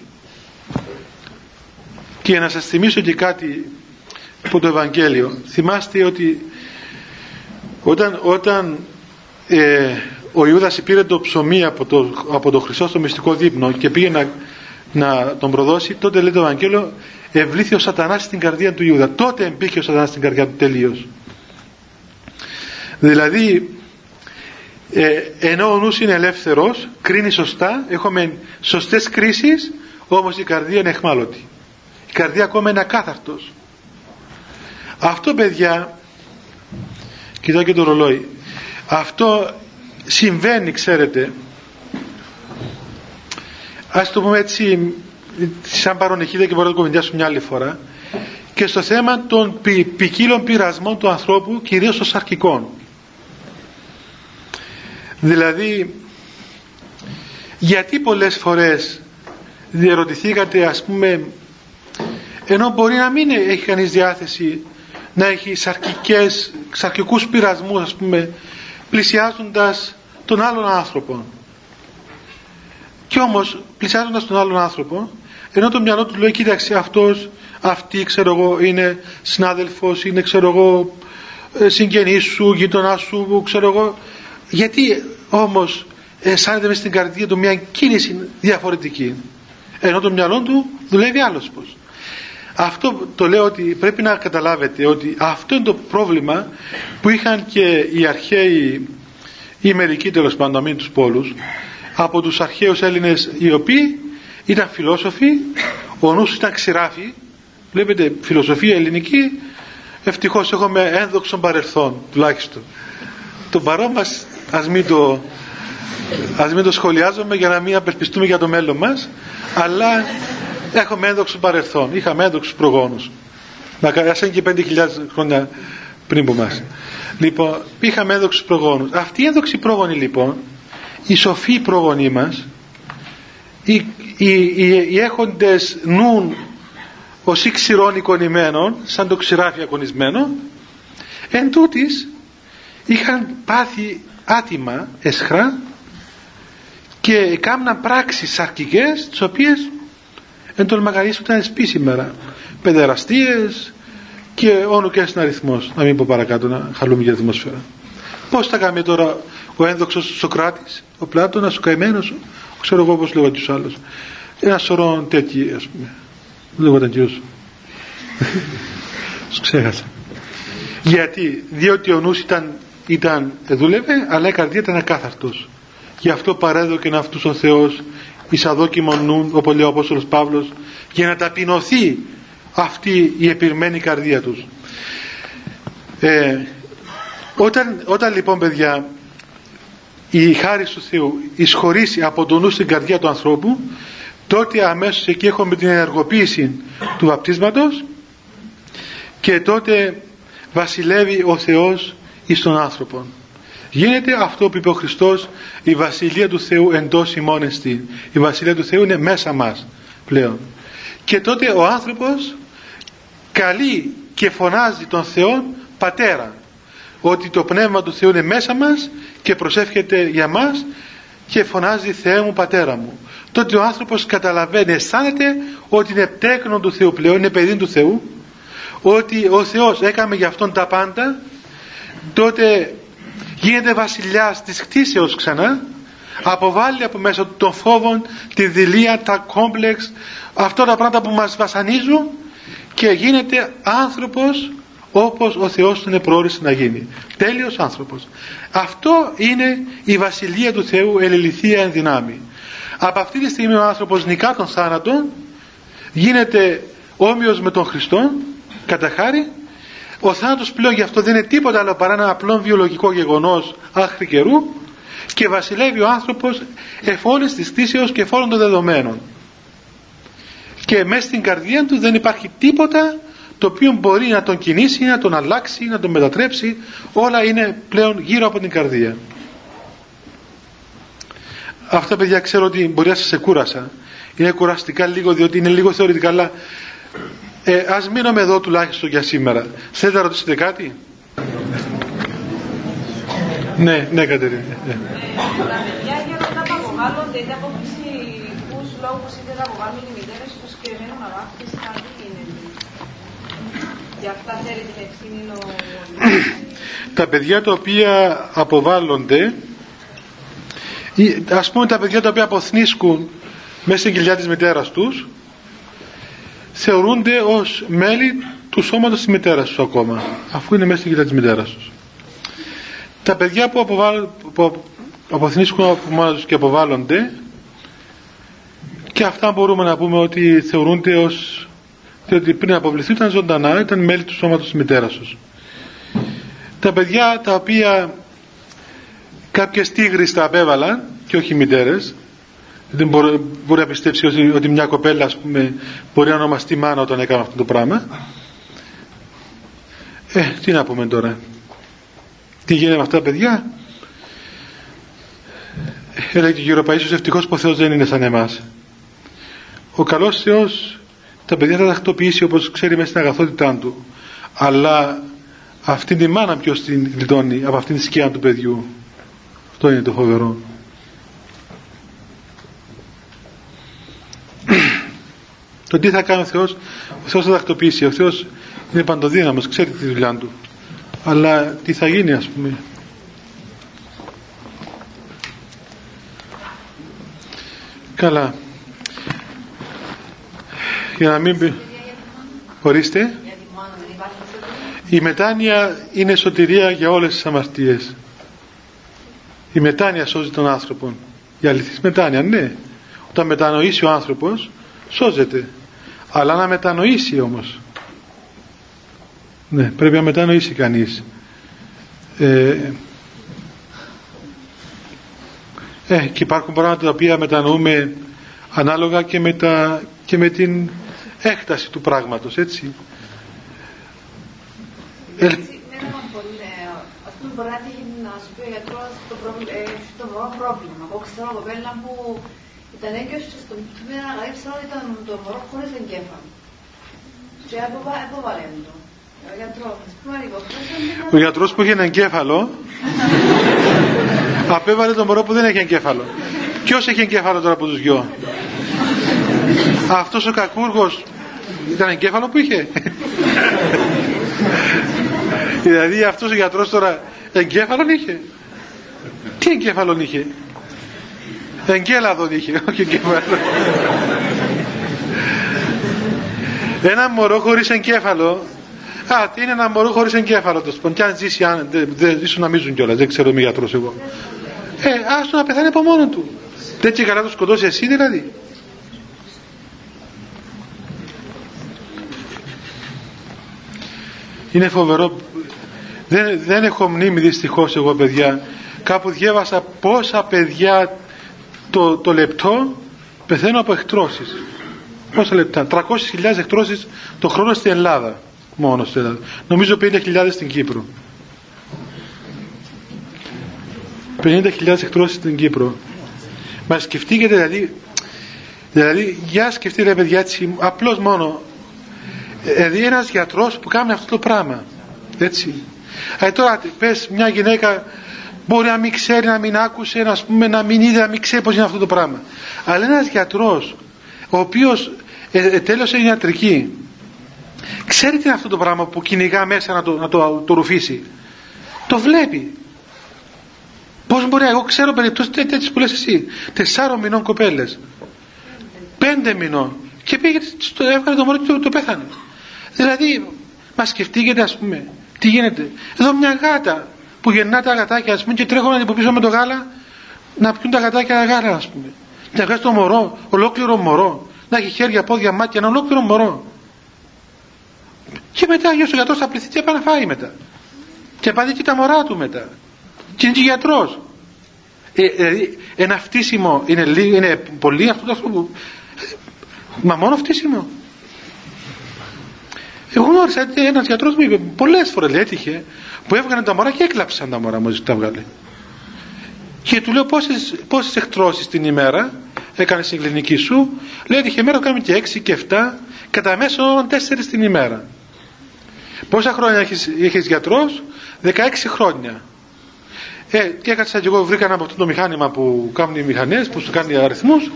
Και να σας θυμίσω και κάτι από το Ευαγγέλιο. Θυμάστε ότι όταν, όταν ε, ο Ιούδας πήρε το ψωμί από το, από το Χριστό στο μυστικό δείπνο και πήγε να, να τον προδώσει τότε λέει το Ευαγγέλιο ευλήθη ο σατανάς στην καρδία του Ιούδα. Τότε εμπήκε ο σατανάς στην καρδιά του τελείως. Δηλαδή ε, ενώ ο νους είναι ελεύθερος κρίνει σωστά έχουμε σωστές κρίσεις όμως η καρδία είναι εχμάλωτη. Η καρδία ακόμα είναι ακάθαρτος. Αυτό παιδιά κοιτάω και το ρολόι. Αυτό συμβαίνει ξέρετε ας το πούμε έτσι σαν παρονεχίδα και μπορώ να το κουβεντιάσω μια άλλη φορά. Και στο θέμα των ποικίλων πειρασμών του ανθρώπου κυρίως των σαρκικών. Δηλαδή γιατί πολλές φορές διαρωτηθήκατε ας πούμε ενώ μπορεί να μην έχει κανείς διάθεση να έχει σαρκικές, σαρκικούς πειρασμούς ας πούμε πλησιάζοντας τον άλλον άνθρωπο και όμως πλησιάζοντας τον άλλον άνθρωπο ενώ το μυαλό του λέει κοίταξε αυτός αυτή ξέρω εγώ είναι συνάδελφος είναι ξέρω εγώ ε, συγγενής σου, γείτονά σου ξέρω εγώ γιατί όμως αισθάνεται μες στην καρδία του μια κίνηση διαφορετική ενώ το μυαλό του δουλεύει άλλος πως αυτό το λέω ότι πρέπει να καταλάβετε ότι αυτό είναι το πρόβλημα που είχαν και οι αρχαίοι ή μερικοί τέλος πάντων μην τους πόλους από τους αρχαίους Έλληνες οι οποίοι ήταν φιλόσοφοι ο νους ήταν ξηράφοι βλέπετε φιλοσοφία ελληνική ευτυχώς έχουμε ένδοξον παρελθόν τουλάχιστον. Το παρόν μας ας μην το ας μην το σχολιάζουμε για να μην απελπιστούμε για το μέλλον μας αλλά έχουμε ένδοξο παρελθόν. Είχαμε ένδοξους προγόνους. Ας είναι και 5.000 χρόνια πριν από εμάς. Λοιπόν είχαμε ένδοξους προγόνους. Αυτοί οι ένδοξοι πρόγονοι λοιπόν οι σοφοί πρόγονοι μας οι, οι, οι, οι έχοντες νουν ως ξηρών εικονημένων σαν το ξηράφι ακονισμένο εν τούτης, είχαν πάθει άτιμα εσχρά και κάμναν πράξεις σαρκικές τις οποίες εν τον ήταν σπί σήμερα. Παιδεραστίες και όνο και ένα αριθμός να μην πω παρακάτω να χαλούμε για ατμόσφαιρα πως θα κάνει τώρα ο ένδοξος Σοκράτης ο Πλάτωνας, ο καημένος ξέρω εγώ πως λέγω τους άλλους. Ένα σωρό τέτοιοι ας πούμε. Λέγω ήταν κύριος σου ξέχασα. Γιατί διότι ο νους ήταν, ήταν δούλευε αλλά η καρδία ήταν ακάθαρτος. Γι' αυτό παρέδωκε αυτούς ο Θεός εις αδόκιμον νου όπως λέει ο Απόστολος Παύλος για να ταπεινωθεί αυτή η επιρμένη καρδία τους. Ε, όταν, όταν λοιπόν παιδιά η χάρη του Θεού εισχωρήσει από τον νου στην καρδιά του ανθρώπου τότε αμέσως εκεί έχουμε την ενεργοποίηση του βαπτίσματος και τότε βασιλεύει ο Θεός εις τον άνθρωπο. Γίνεται αυτό που είπε ο Χριστός η βασιλεία του Θεού εντός ημών εστί. Η βασιλεία του Θεού είναι μέσα μας πλέον και τότε ο άνθρωπος καλεί και φωνάζει τον Θεό πατέρα ότι το πνεύμα του Θεού είναι μέσα μας και προσεύχεται για μας και φωνάζει Θεέ μου πατέρα μου τότε ο άνθρωπος καταλαβαίνει αισθάνεται ότι είναι τέκνο του Θεού πλέον είναι παιδί του Θεού ότι ο Θεός έκαμε για αυτόν τα πάντα. Τότε γίνεται βασιλιάς της κτίσεως ξανά αποβάλλει από μέσα του των φόβων τη δηλία, τα κόμπλεξ αυτά τα πράγματα που μας βασανίζουν και γίνεται άνθρωπος όπως ο Θεός τον επρόρισε να γίνει. Τέλειος άνθρωπος. Αυτό είναι η Βασιλεία του Θεού ελεληθία εν δυνάμει. Από αυτή τη στιγμή ο άνθρωπος νικά τον θάνατο γίνεται όμοιος με τον Χριστό κατά χάρη ο θάνατος πλέον γι' αυτό δεν είναι τίποτα άλλο παρά ένα απλό βιολογικό γεγονός άχρη καιρού και βασιλεύει ο άνθρωπος εφόλες της θύσεως και εφόλων των δεδομένων και μέσα στην καρδία του δεν υπάρχει τίποτα το οποίο μπορεί να τον κινήσει, να τον αλλάξει, να τον μετατρέψει όλα είναι πλέον γύρω από την καρδία. Αυτά παιδιά ξέρω ότι μπορεί να σας κούρασα είναι κουραστικά λίγο διότι είναι λίγο θεωρητικά αλλά ε, ας μείνουμε εδώ τουλάχιστον για σήμερα. Θέλετε να ρωτήσετε κάτι; Ναι, ναι Κατερίνα ναι. Τα παιδιά για να αποβάλλονται είτε από φυσικούς λόγους είτε να αποβάλλουν οι μητέρες του συγκεκριμένου αγάπη τι γίνεται. Για αυτά θέλει την ευθύνη ο... Τα παιδιά τα οποία αποβάλλονται ας πούμε τα παιδιά τα οποία αποθνίσκουν μέσα στην κοιλιά της μητέρας τους θεωρούνται ως μέλη του σώματος της μητέρας τους ακόμα αφού είναι μέσα στην κοιλιά της μητέρας τους. Τα παιδιά που, αποβάλλ, που αποθνίσκουν από μόνα τους και αποβάλλονται και αυτά μπορούμε να πούμε ότι θεωρούνται ως διότι πριν αποβληθεί ήταν ζωντανά ήταν μέλη του σώματος της μητέρας τους. Τα παιδιά τα οποία κάποιες τίγρεις τα απέβαλαν και όχι μητέρες δεν μπορεί, μπορεί να πιστέψει ότι, ότι μια κοπέλα ας πούμε, μπορεί να ονομαστεί μάνα όταν έκανε αυτό το πράγμα. Ε, τι να πούμε τώρα. Τι γίνεται με αυτά τα παιδιά; Έλεγε και γύρω Παΐσιος ευτυχώς που ο Θεός δεν είναι σαν εμάς. Ο καλός Θεός τα παιδιά θα τα τακτοποιήσει όπως ξέρει μέσα στην αγαθότητά του. Αλλά αυτή τη μάνα ποιος την γλιτώνει από αυτήν τη σκιά του παιδιού. Αυτό είναι το φοβερό. Το τι θα κάνει ο Θεός ο Θεός θα τακτοποιήσει ο Θεός είναι παντοδύναμος ξέρει τη δουλειά του. Αλλά τι θα γίνει ας πούμε. Καλά για να μην πει ορίστε. Η μετάνοια είναι σωτηρία για όλες τις αμαρτίες. Η μετάνοια σώζει τον άνθρωπο η αληθής μετάνοια ναι. Όταν μετανοήσει ο άνθρωπος σώζεται. Αλλά να μετανοήσει όμως. Ναι πρέπει να μετανοήσει κανείς. Ε, ε, και υπάρχουν πράγματα τα οποία μετανοούμε ανάλογα και με, τα, και με την έκταση του πράγματος έτσι ε, μπορεί να τύχει να σου πει ο γιατρός το, το μωρό πρόβλημα. Εγώ ξέρω κοπέλα που ήταν έγκυος και στον τμήμα να ξέρω ότι ήταν το μωρό χωρίς εγκέφαλο. Και αποβάλε το. Ο γιατρός που είχε ένα εγκέφαλο απέβαλε τον μωρό που δεν έχει εγκέφαλο. Ποιος έχει εγκέφαλο τώρα από τους δυο; Αυτός ο κακούργος ήταν εγκέφαλο που είχε. δηλαδή αυτός ο γιατρός τώρα εγκέφαλον είχε. Τι εγκέφαλον είχε; Εγκέλαδον είχε, όχι εγκέφαλο. Ένα μωρό χωρίς εγκέφαλο Α, είναι ένα μωρό χωρίς εγκέφαλο το σπον. Και αν ζήσει, αν, δεν ζήσει να μίζουν κιόλας, δεν ξέρω είμαι γιατρός εγώ. Ε, άστο να πεθάνει από μόνο του. Δεν και καλά το σκοτώσει εσύ δηλαδή. Είναι φοβερό. Δεν, δεν έχω μνήμη δυστυχώς εγώ παιδιά. Κάπου διέβασα πόσα παιδιά το, το λεπτό πεθαίνουν από εκτρώσεις. Πόσα λεπτά; 300.000 εκτρώσεις το χρόνο στην Ελλάδα μόνος στην Ελλάδα. Νομίζω 50.000 στην Κύπρο. 50.000 εκτρώσεις στην Κύπρο. Μα σκεφτείτε δηλαδή, δηλαδή για σκεφτείτε ρε παιδιά έτσι, απλώς μόνο, δηλαδή ένας γιατρός που κάνει αυτό το πράγμα, έτσι. Ε, τώρα πες μια γυναίκα μπορεί να μην ξέρει, να μην άκουσε, να, πούμε, να μην είδε, να μην ξέρει πώς είναι αυτό το πράγμα. Αλλά ένας γιατρός, ο οποίος ε, ε, τέλος είναι ιατρική, ξέρει τι είναι αυτό το πράγμα που κυνηγά μέσα να το, να το, το ρουφήσει. Το βλέπει. Πώς μπορεί, εγώ ξέρω περιπτώσεις τέτοιες που λες εσύ. Τεσσάρων μηνών κοπέλες. Πέντε μηνών. Και πήγε, στο, έβγαλε το μωρό και το, το πέθανε. Δηλαδή, Μα σκεφτείτε, ας πούμε, τι γίνεται. Εδώ μια γάτα που γεννά τα γατάκια, ας πούμε, και τρέχουν από πίσω με το γάλα να πιούν τα γατάκια γάλα, ας πούμε. Να βγάζει το μωρό, ολόκληρο μωρό. Να έχει χέρια, πόδια, μάτια, ένα ολόκληρο μωρό. Και μετά γιος ο γιατρός θα πληθεί και πάει να φάει μετά. Και πάει και τα μωρά του μετά. Και είναι και γιατρός. Ε, δηλαδή ένα φτύσιμο είναι, είναι πολύ αυτό το άνθρωπο. Μα μόνο φτύσιμο. Εγώ γνώρισα ένας γιατρός μου είπε πολλές φορές έτυχε που έβγανε τα μωρά και έκλαψαν τα μωρά μόλις τα βγάλε. Και του λέω πόσες, πόσες εκτρώσεις την ημέρα έκανες στην κλινική σου; Λέει έτυχε μέρα κάνουμε και 6 και 7 κατά μέσο 4 την ημέρα. Πόσα χρόνια έχεις, έχεις γιατρός, 16 χρόνια. Ε, και έκατσα και εγώ βρήκα από αυτό το μηχάνημα που κάνουν οι μηχανές, που σου κάνει αριθμούς.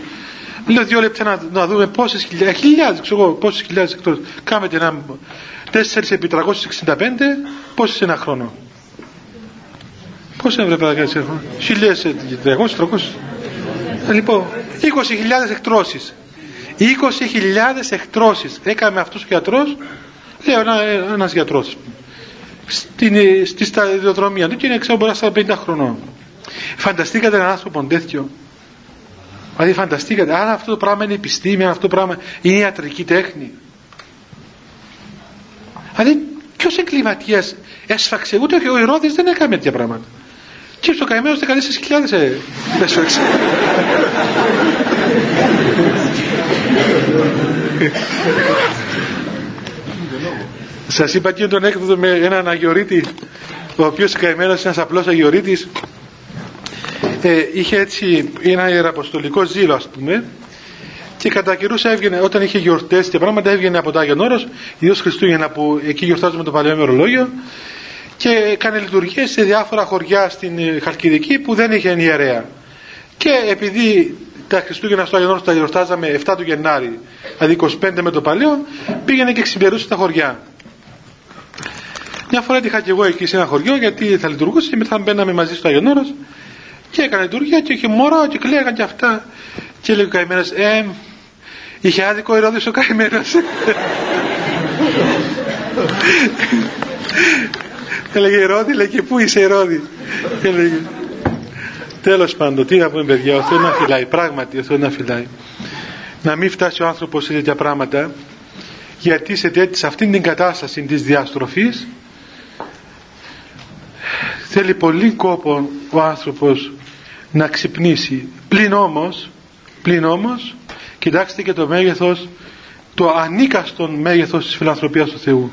Λέω δύο λεπτά να, να δούμε πόσες χιλιάδες, χιλιάδες, ξέρω εγώ, πόσες χιλιάδες εκτός. Κάμετε ένα 4 επί 365, πόσες ένα χρόνο. Πώς έβρεπε να κάνει ένα χρόνο. Χιλιάδες, 300, 300. Λοιπόν, 20.000 εκτρώσεις. 20.000 εκτρώσεις έκαμε αυτός ο γιατρός Λέω ένα, ένας γιατρός στην, στη σταδιοδρομία του και είναι ξέρω μπορεί να 50 χρονών. Φανταστήκατε έναν άνθρωπο τέτοιο; Δηλαδή φανταστήκατε, αν αυτό το πράγμα είναι επιστήμη, αν αυτό το πράγμα είναι ιατρική τέχνη. Δηλαδή ποιος εγκληματίας έσφαξε, ούτε και ο Ηρώδης δεν έκανε τέτοια πράγματα. Και στο καημένο 14.000 ε, έσφαξε. Σας είπα και τον έκδοτο με έναν αγιορείτης ο οποίος καημένος ένας απλός αγιορείτης ε, είχε έτσι ένα ιεραποστολικό ζήλο ας πούμε και κατά καιρούς έβγαινε όταν είχε γιορτές και πράγματα έβγαινε από το Άγιον Όρος Ιησούς Χριστούγεννα που εκεί γιορτάζουμε το παλαιό ημερολόγιο και έκανε λειτουργίες σε διάφορα χωριά στην ε, Χαλκιδική που δεν είχε ιερέα και επειδή τα Χριστούγεννα στο Άγιον Όρος τα γιορτάζαμε 7 του Γενάρη δηλαδή 25 με το παλαιό πήγαινε και ξυμπερούσε τα χωριά μια φορά είχα και εγώ εκεί σε ένα χωριό γιατί θα λειτουργούσε και μετά μπαίναμε μαζί στο Άγιον Όρος. Και έκανε λειτουργία και είχε μωρό και κλαίγαν και αυτά. Και λέει ο καημένος ε, είχε άδικο ερώτηση ο καημένος έλεγε Ηρώδη, λέει και πού είσαι Ηρώδη έλεγε τέλος πάντων τι να πούμε παιδιά ο Θεός να φυλάει πράγματι ο Θεός να φυλάει. Να μην φτάσει ο άνθρωπος σε τέτοια πράγματα γιατί σε, τέτοια, σε αυτήν την κατάσταση της διαστροφής θέλει πολύ κόπο ο άνθρωπος να ξυπνήσει. Πλην όμως πλην όμως κοιτάξτε και το μέγεθος το ανίκαστο μέγεθος της φιλανθρωπίας του Θεού.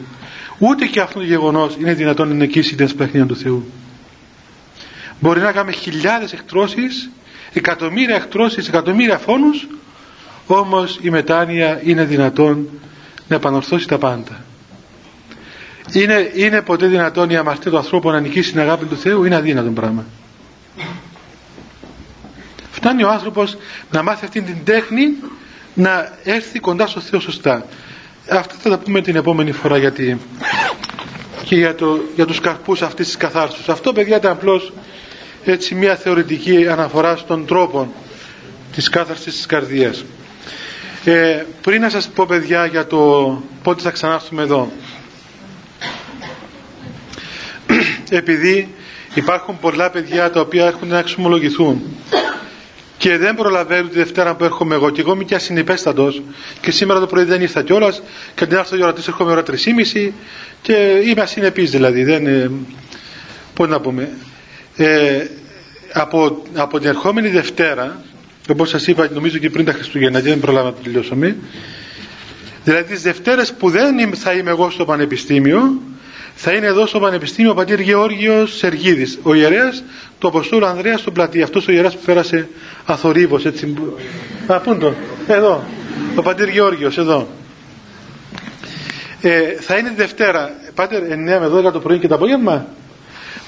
Ούτε και αυτό το γεγονός είναι δυνατόν να νικήσει την σπλαχνία του Θεού. Μπορεί να κάνουμε χιλιάδες εκτρώσεις εκατομμύρια εκτρώσεις, εκατομμύρια φόνους όμως η μετάνοια είναι δυνατόν να επανορθώσει τα πάντα είναι, είναι ποτέ δυνατόν η αμαρτία του ανθρώπου να νικήσει την αγάπη του Θεού; Είναι αδύνατο πράγμα. Φτάνει ο άνθρωπος να μάθει αυτή την τέχνη να έρθει κοντά στο Θεό σωστά. Αυτά θα τα πούμε την επόμενη φορά γιατί και για, το, για τους καρπούς αυτής της καθάρσης. Αυτό παιδιά ήταν απλώς έτσι μια θεωρητική αναφορά στον τρόπο της κάθαρσης της καρδιάς ε, πριν να σας πω παιδιά για το πότε θα ξανάρθουμε εδώ επειδή υπάρχουν πολλά παιδιά τα οποία έρχονται να εξομολογηθούν και δεν προλαβαίνουν τη Δευτέρα που έρχομαι εγώ και εγώ είμαι και ασυνυπέστατος και σήμερα το πρωί δεν ήρθα κιόλας και την άρθρο ώρα 3 έρχομαι ώρα 3.30 και είμαι ασυνεπής δηλαδή δεν, ε, πώς να πούμε. Ε, από, από την ερχόμενη Δευτέρα όπως σας είπα νομίζω και πριν τα Χριστούγεννα δεν προλάβα να τελειώσουμε δηλαδή τις Δευτέρες που δεν θα είμαι εγώ στο Πανεπιστήμιο θα είναι εδώ στο Πανεπιστήμιο ο πατήρ Γεώργιος Σεργίδης, ο ιερέας του Αποστόλου Ανδρέας στον πλατή. Αυτός ο ιερέας που φέρασε αθορύβος έτσι. Α, πού το, εδώ. Ο πατήρ Γεώργιος, εδώ. Ε, θα είναι τη Δευτέρα, πάτε 9 με 12 το πρωί και το απόγευμα;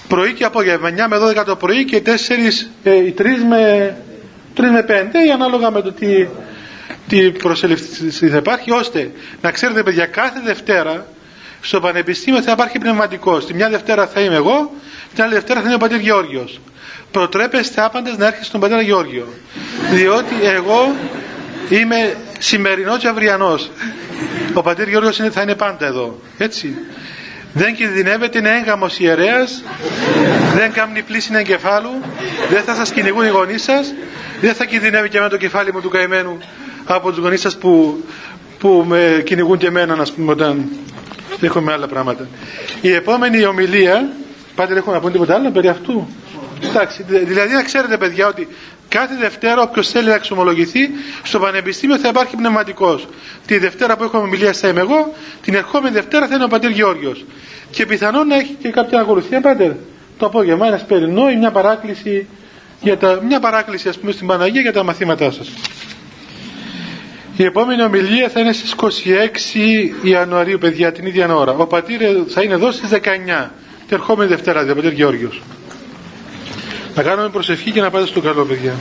Πρωί και απόγευμα, 9 με 12 το πρωί και 4, ε, 3 με, 3 με 5, ή ανάλογα με το τι, τι προσελευτή θα υπάρχει, ώστε να ξέρετε παιδιά κάθε Δευτέρα στο Πανεπιστήμιο θα υπάρχει πνευματικός. Τη μια Δευτέρα θα είμαι εγώ, την άλλη Δευτέρα θα είναι ο πατήρ Γεώργιος. Προτρέπεστε άπαντες να έρχεστε στον πατέρα Γεώργιο. Διότι εγώ είμαι σημερινός και αυριανός. ο πατήρ Γιώργος θα είναι πάντα εδώ έτσι δεν κινδυνεύεται, είναι έγκαμος ιερέας δεν κάνει πλήση εγκεφάλου δεν θα σας κυνηγούν οι γονείς σας δεν θα κινδυνεύει και με το κεφάλι μου του καημένου από τους γονείς σας που, που με κυνηγούν και εμένα να πούμε όταν έχουμε άλλα πράγματα η επόμενη ομιλία πάτε έχω να πω τίποτα άλλο περί αυτού εντάξει, δηλαδή να ξέρετε παιδιά ότι κάθε Δευτέρα όποιος θέλει να εξομολογηθεί στο Πανεπιστήμιο θα υπάρχει πνευματικός. Τη Δευτέρα που έχουμε ομιλία θα είμαι εγώ, την ερχόμενη Δευτέρα θα είναι ο πατήρ Γεώργιος. Και πιθανόν να έχει και κάποια ακολουθία, πάτερ. Το απόγευμα, ένας περινό ή μια παράκληση, για τα, μια παράκληση ας πούμε στην Παναγία για τα μαθήματά σας. Η επόμενη ομιλία θα είναι στις 26 Ιανουαρίου, παιδιά, την ίδια ώρα. Ο πατήρ θα είναι εδώ στις 19, την ερχόμενη Δευτέρα, δηλαδή, ο πατήρ Γεώργιος. Να κάνουμε προσευχή και να πάτε στο καλό, παιδιά.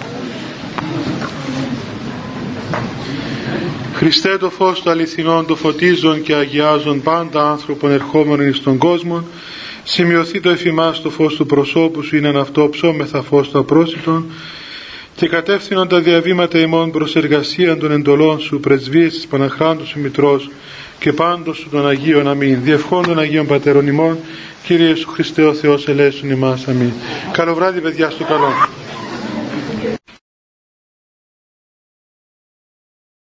Χριστέ το φως του αληθινών, το φωτίζον και αγιάζον πάντα άνθρωπον ερχόμενων στον κόσμο, σημειωθεί το εφημάς το φως του προσώπου σου, είναι αυτό ψώμεθα φως του απρόσιτον, και κατεύθυνον τα διαβήματα ημών προς εργασία των εντολών σου, πρεσβείες της Παναχράντου σου Μητρός και πάντως σου των Αγίων Αμήν. Διευχών των Αγίων Πατέρων ημών, Κύριε Ιησού Χριστέ ο Θεός ελέησον ημάς. Αμήν. Καλό βράδυ παιδιά στο καλό.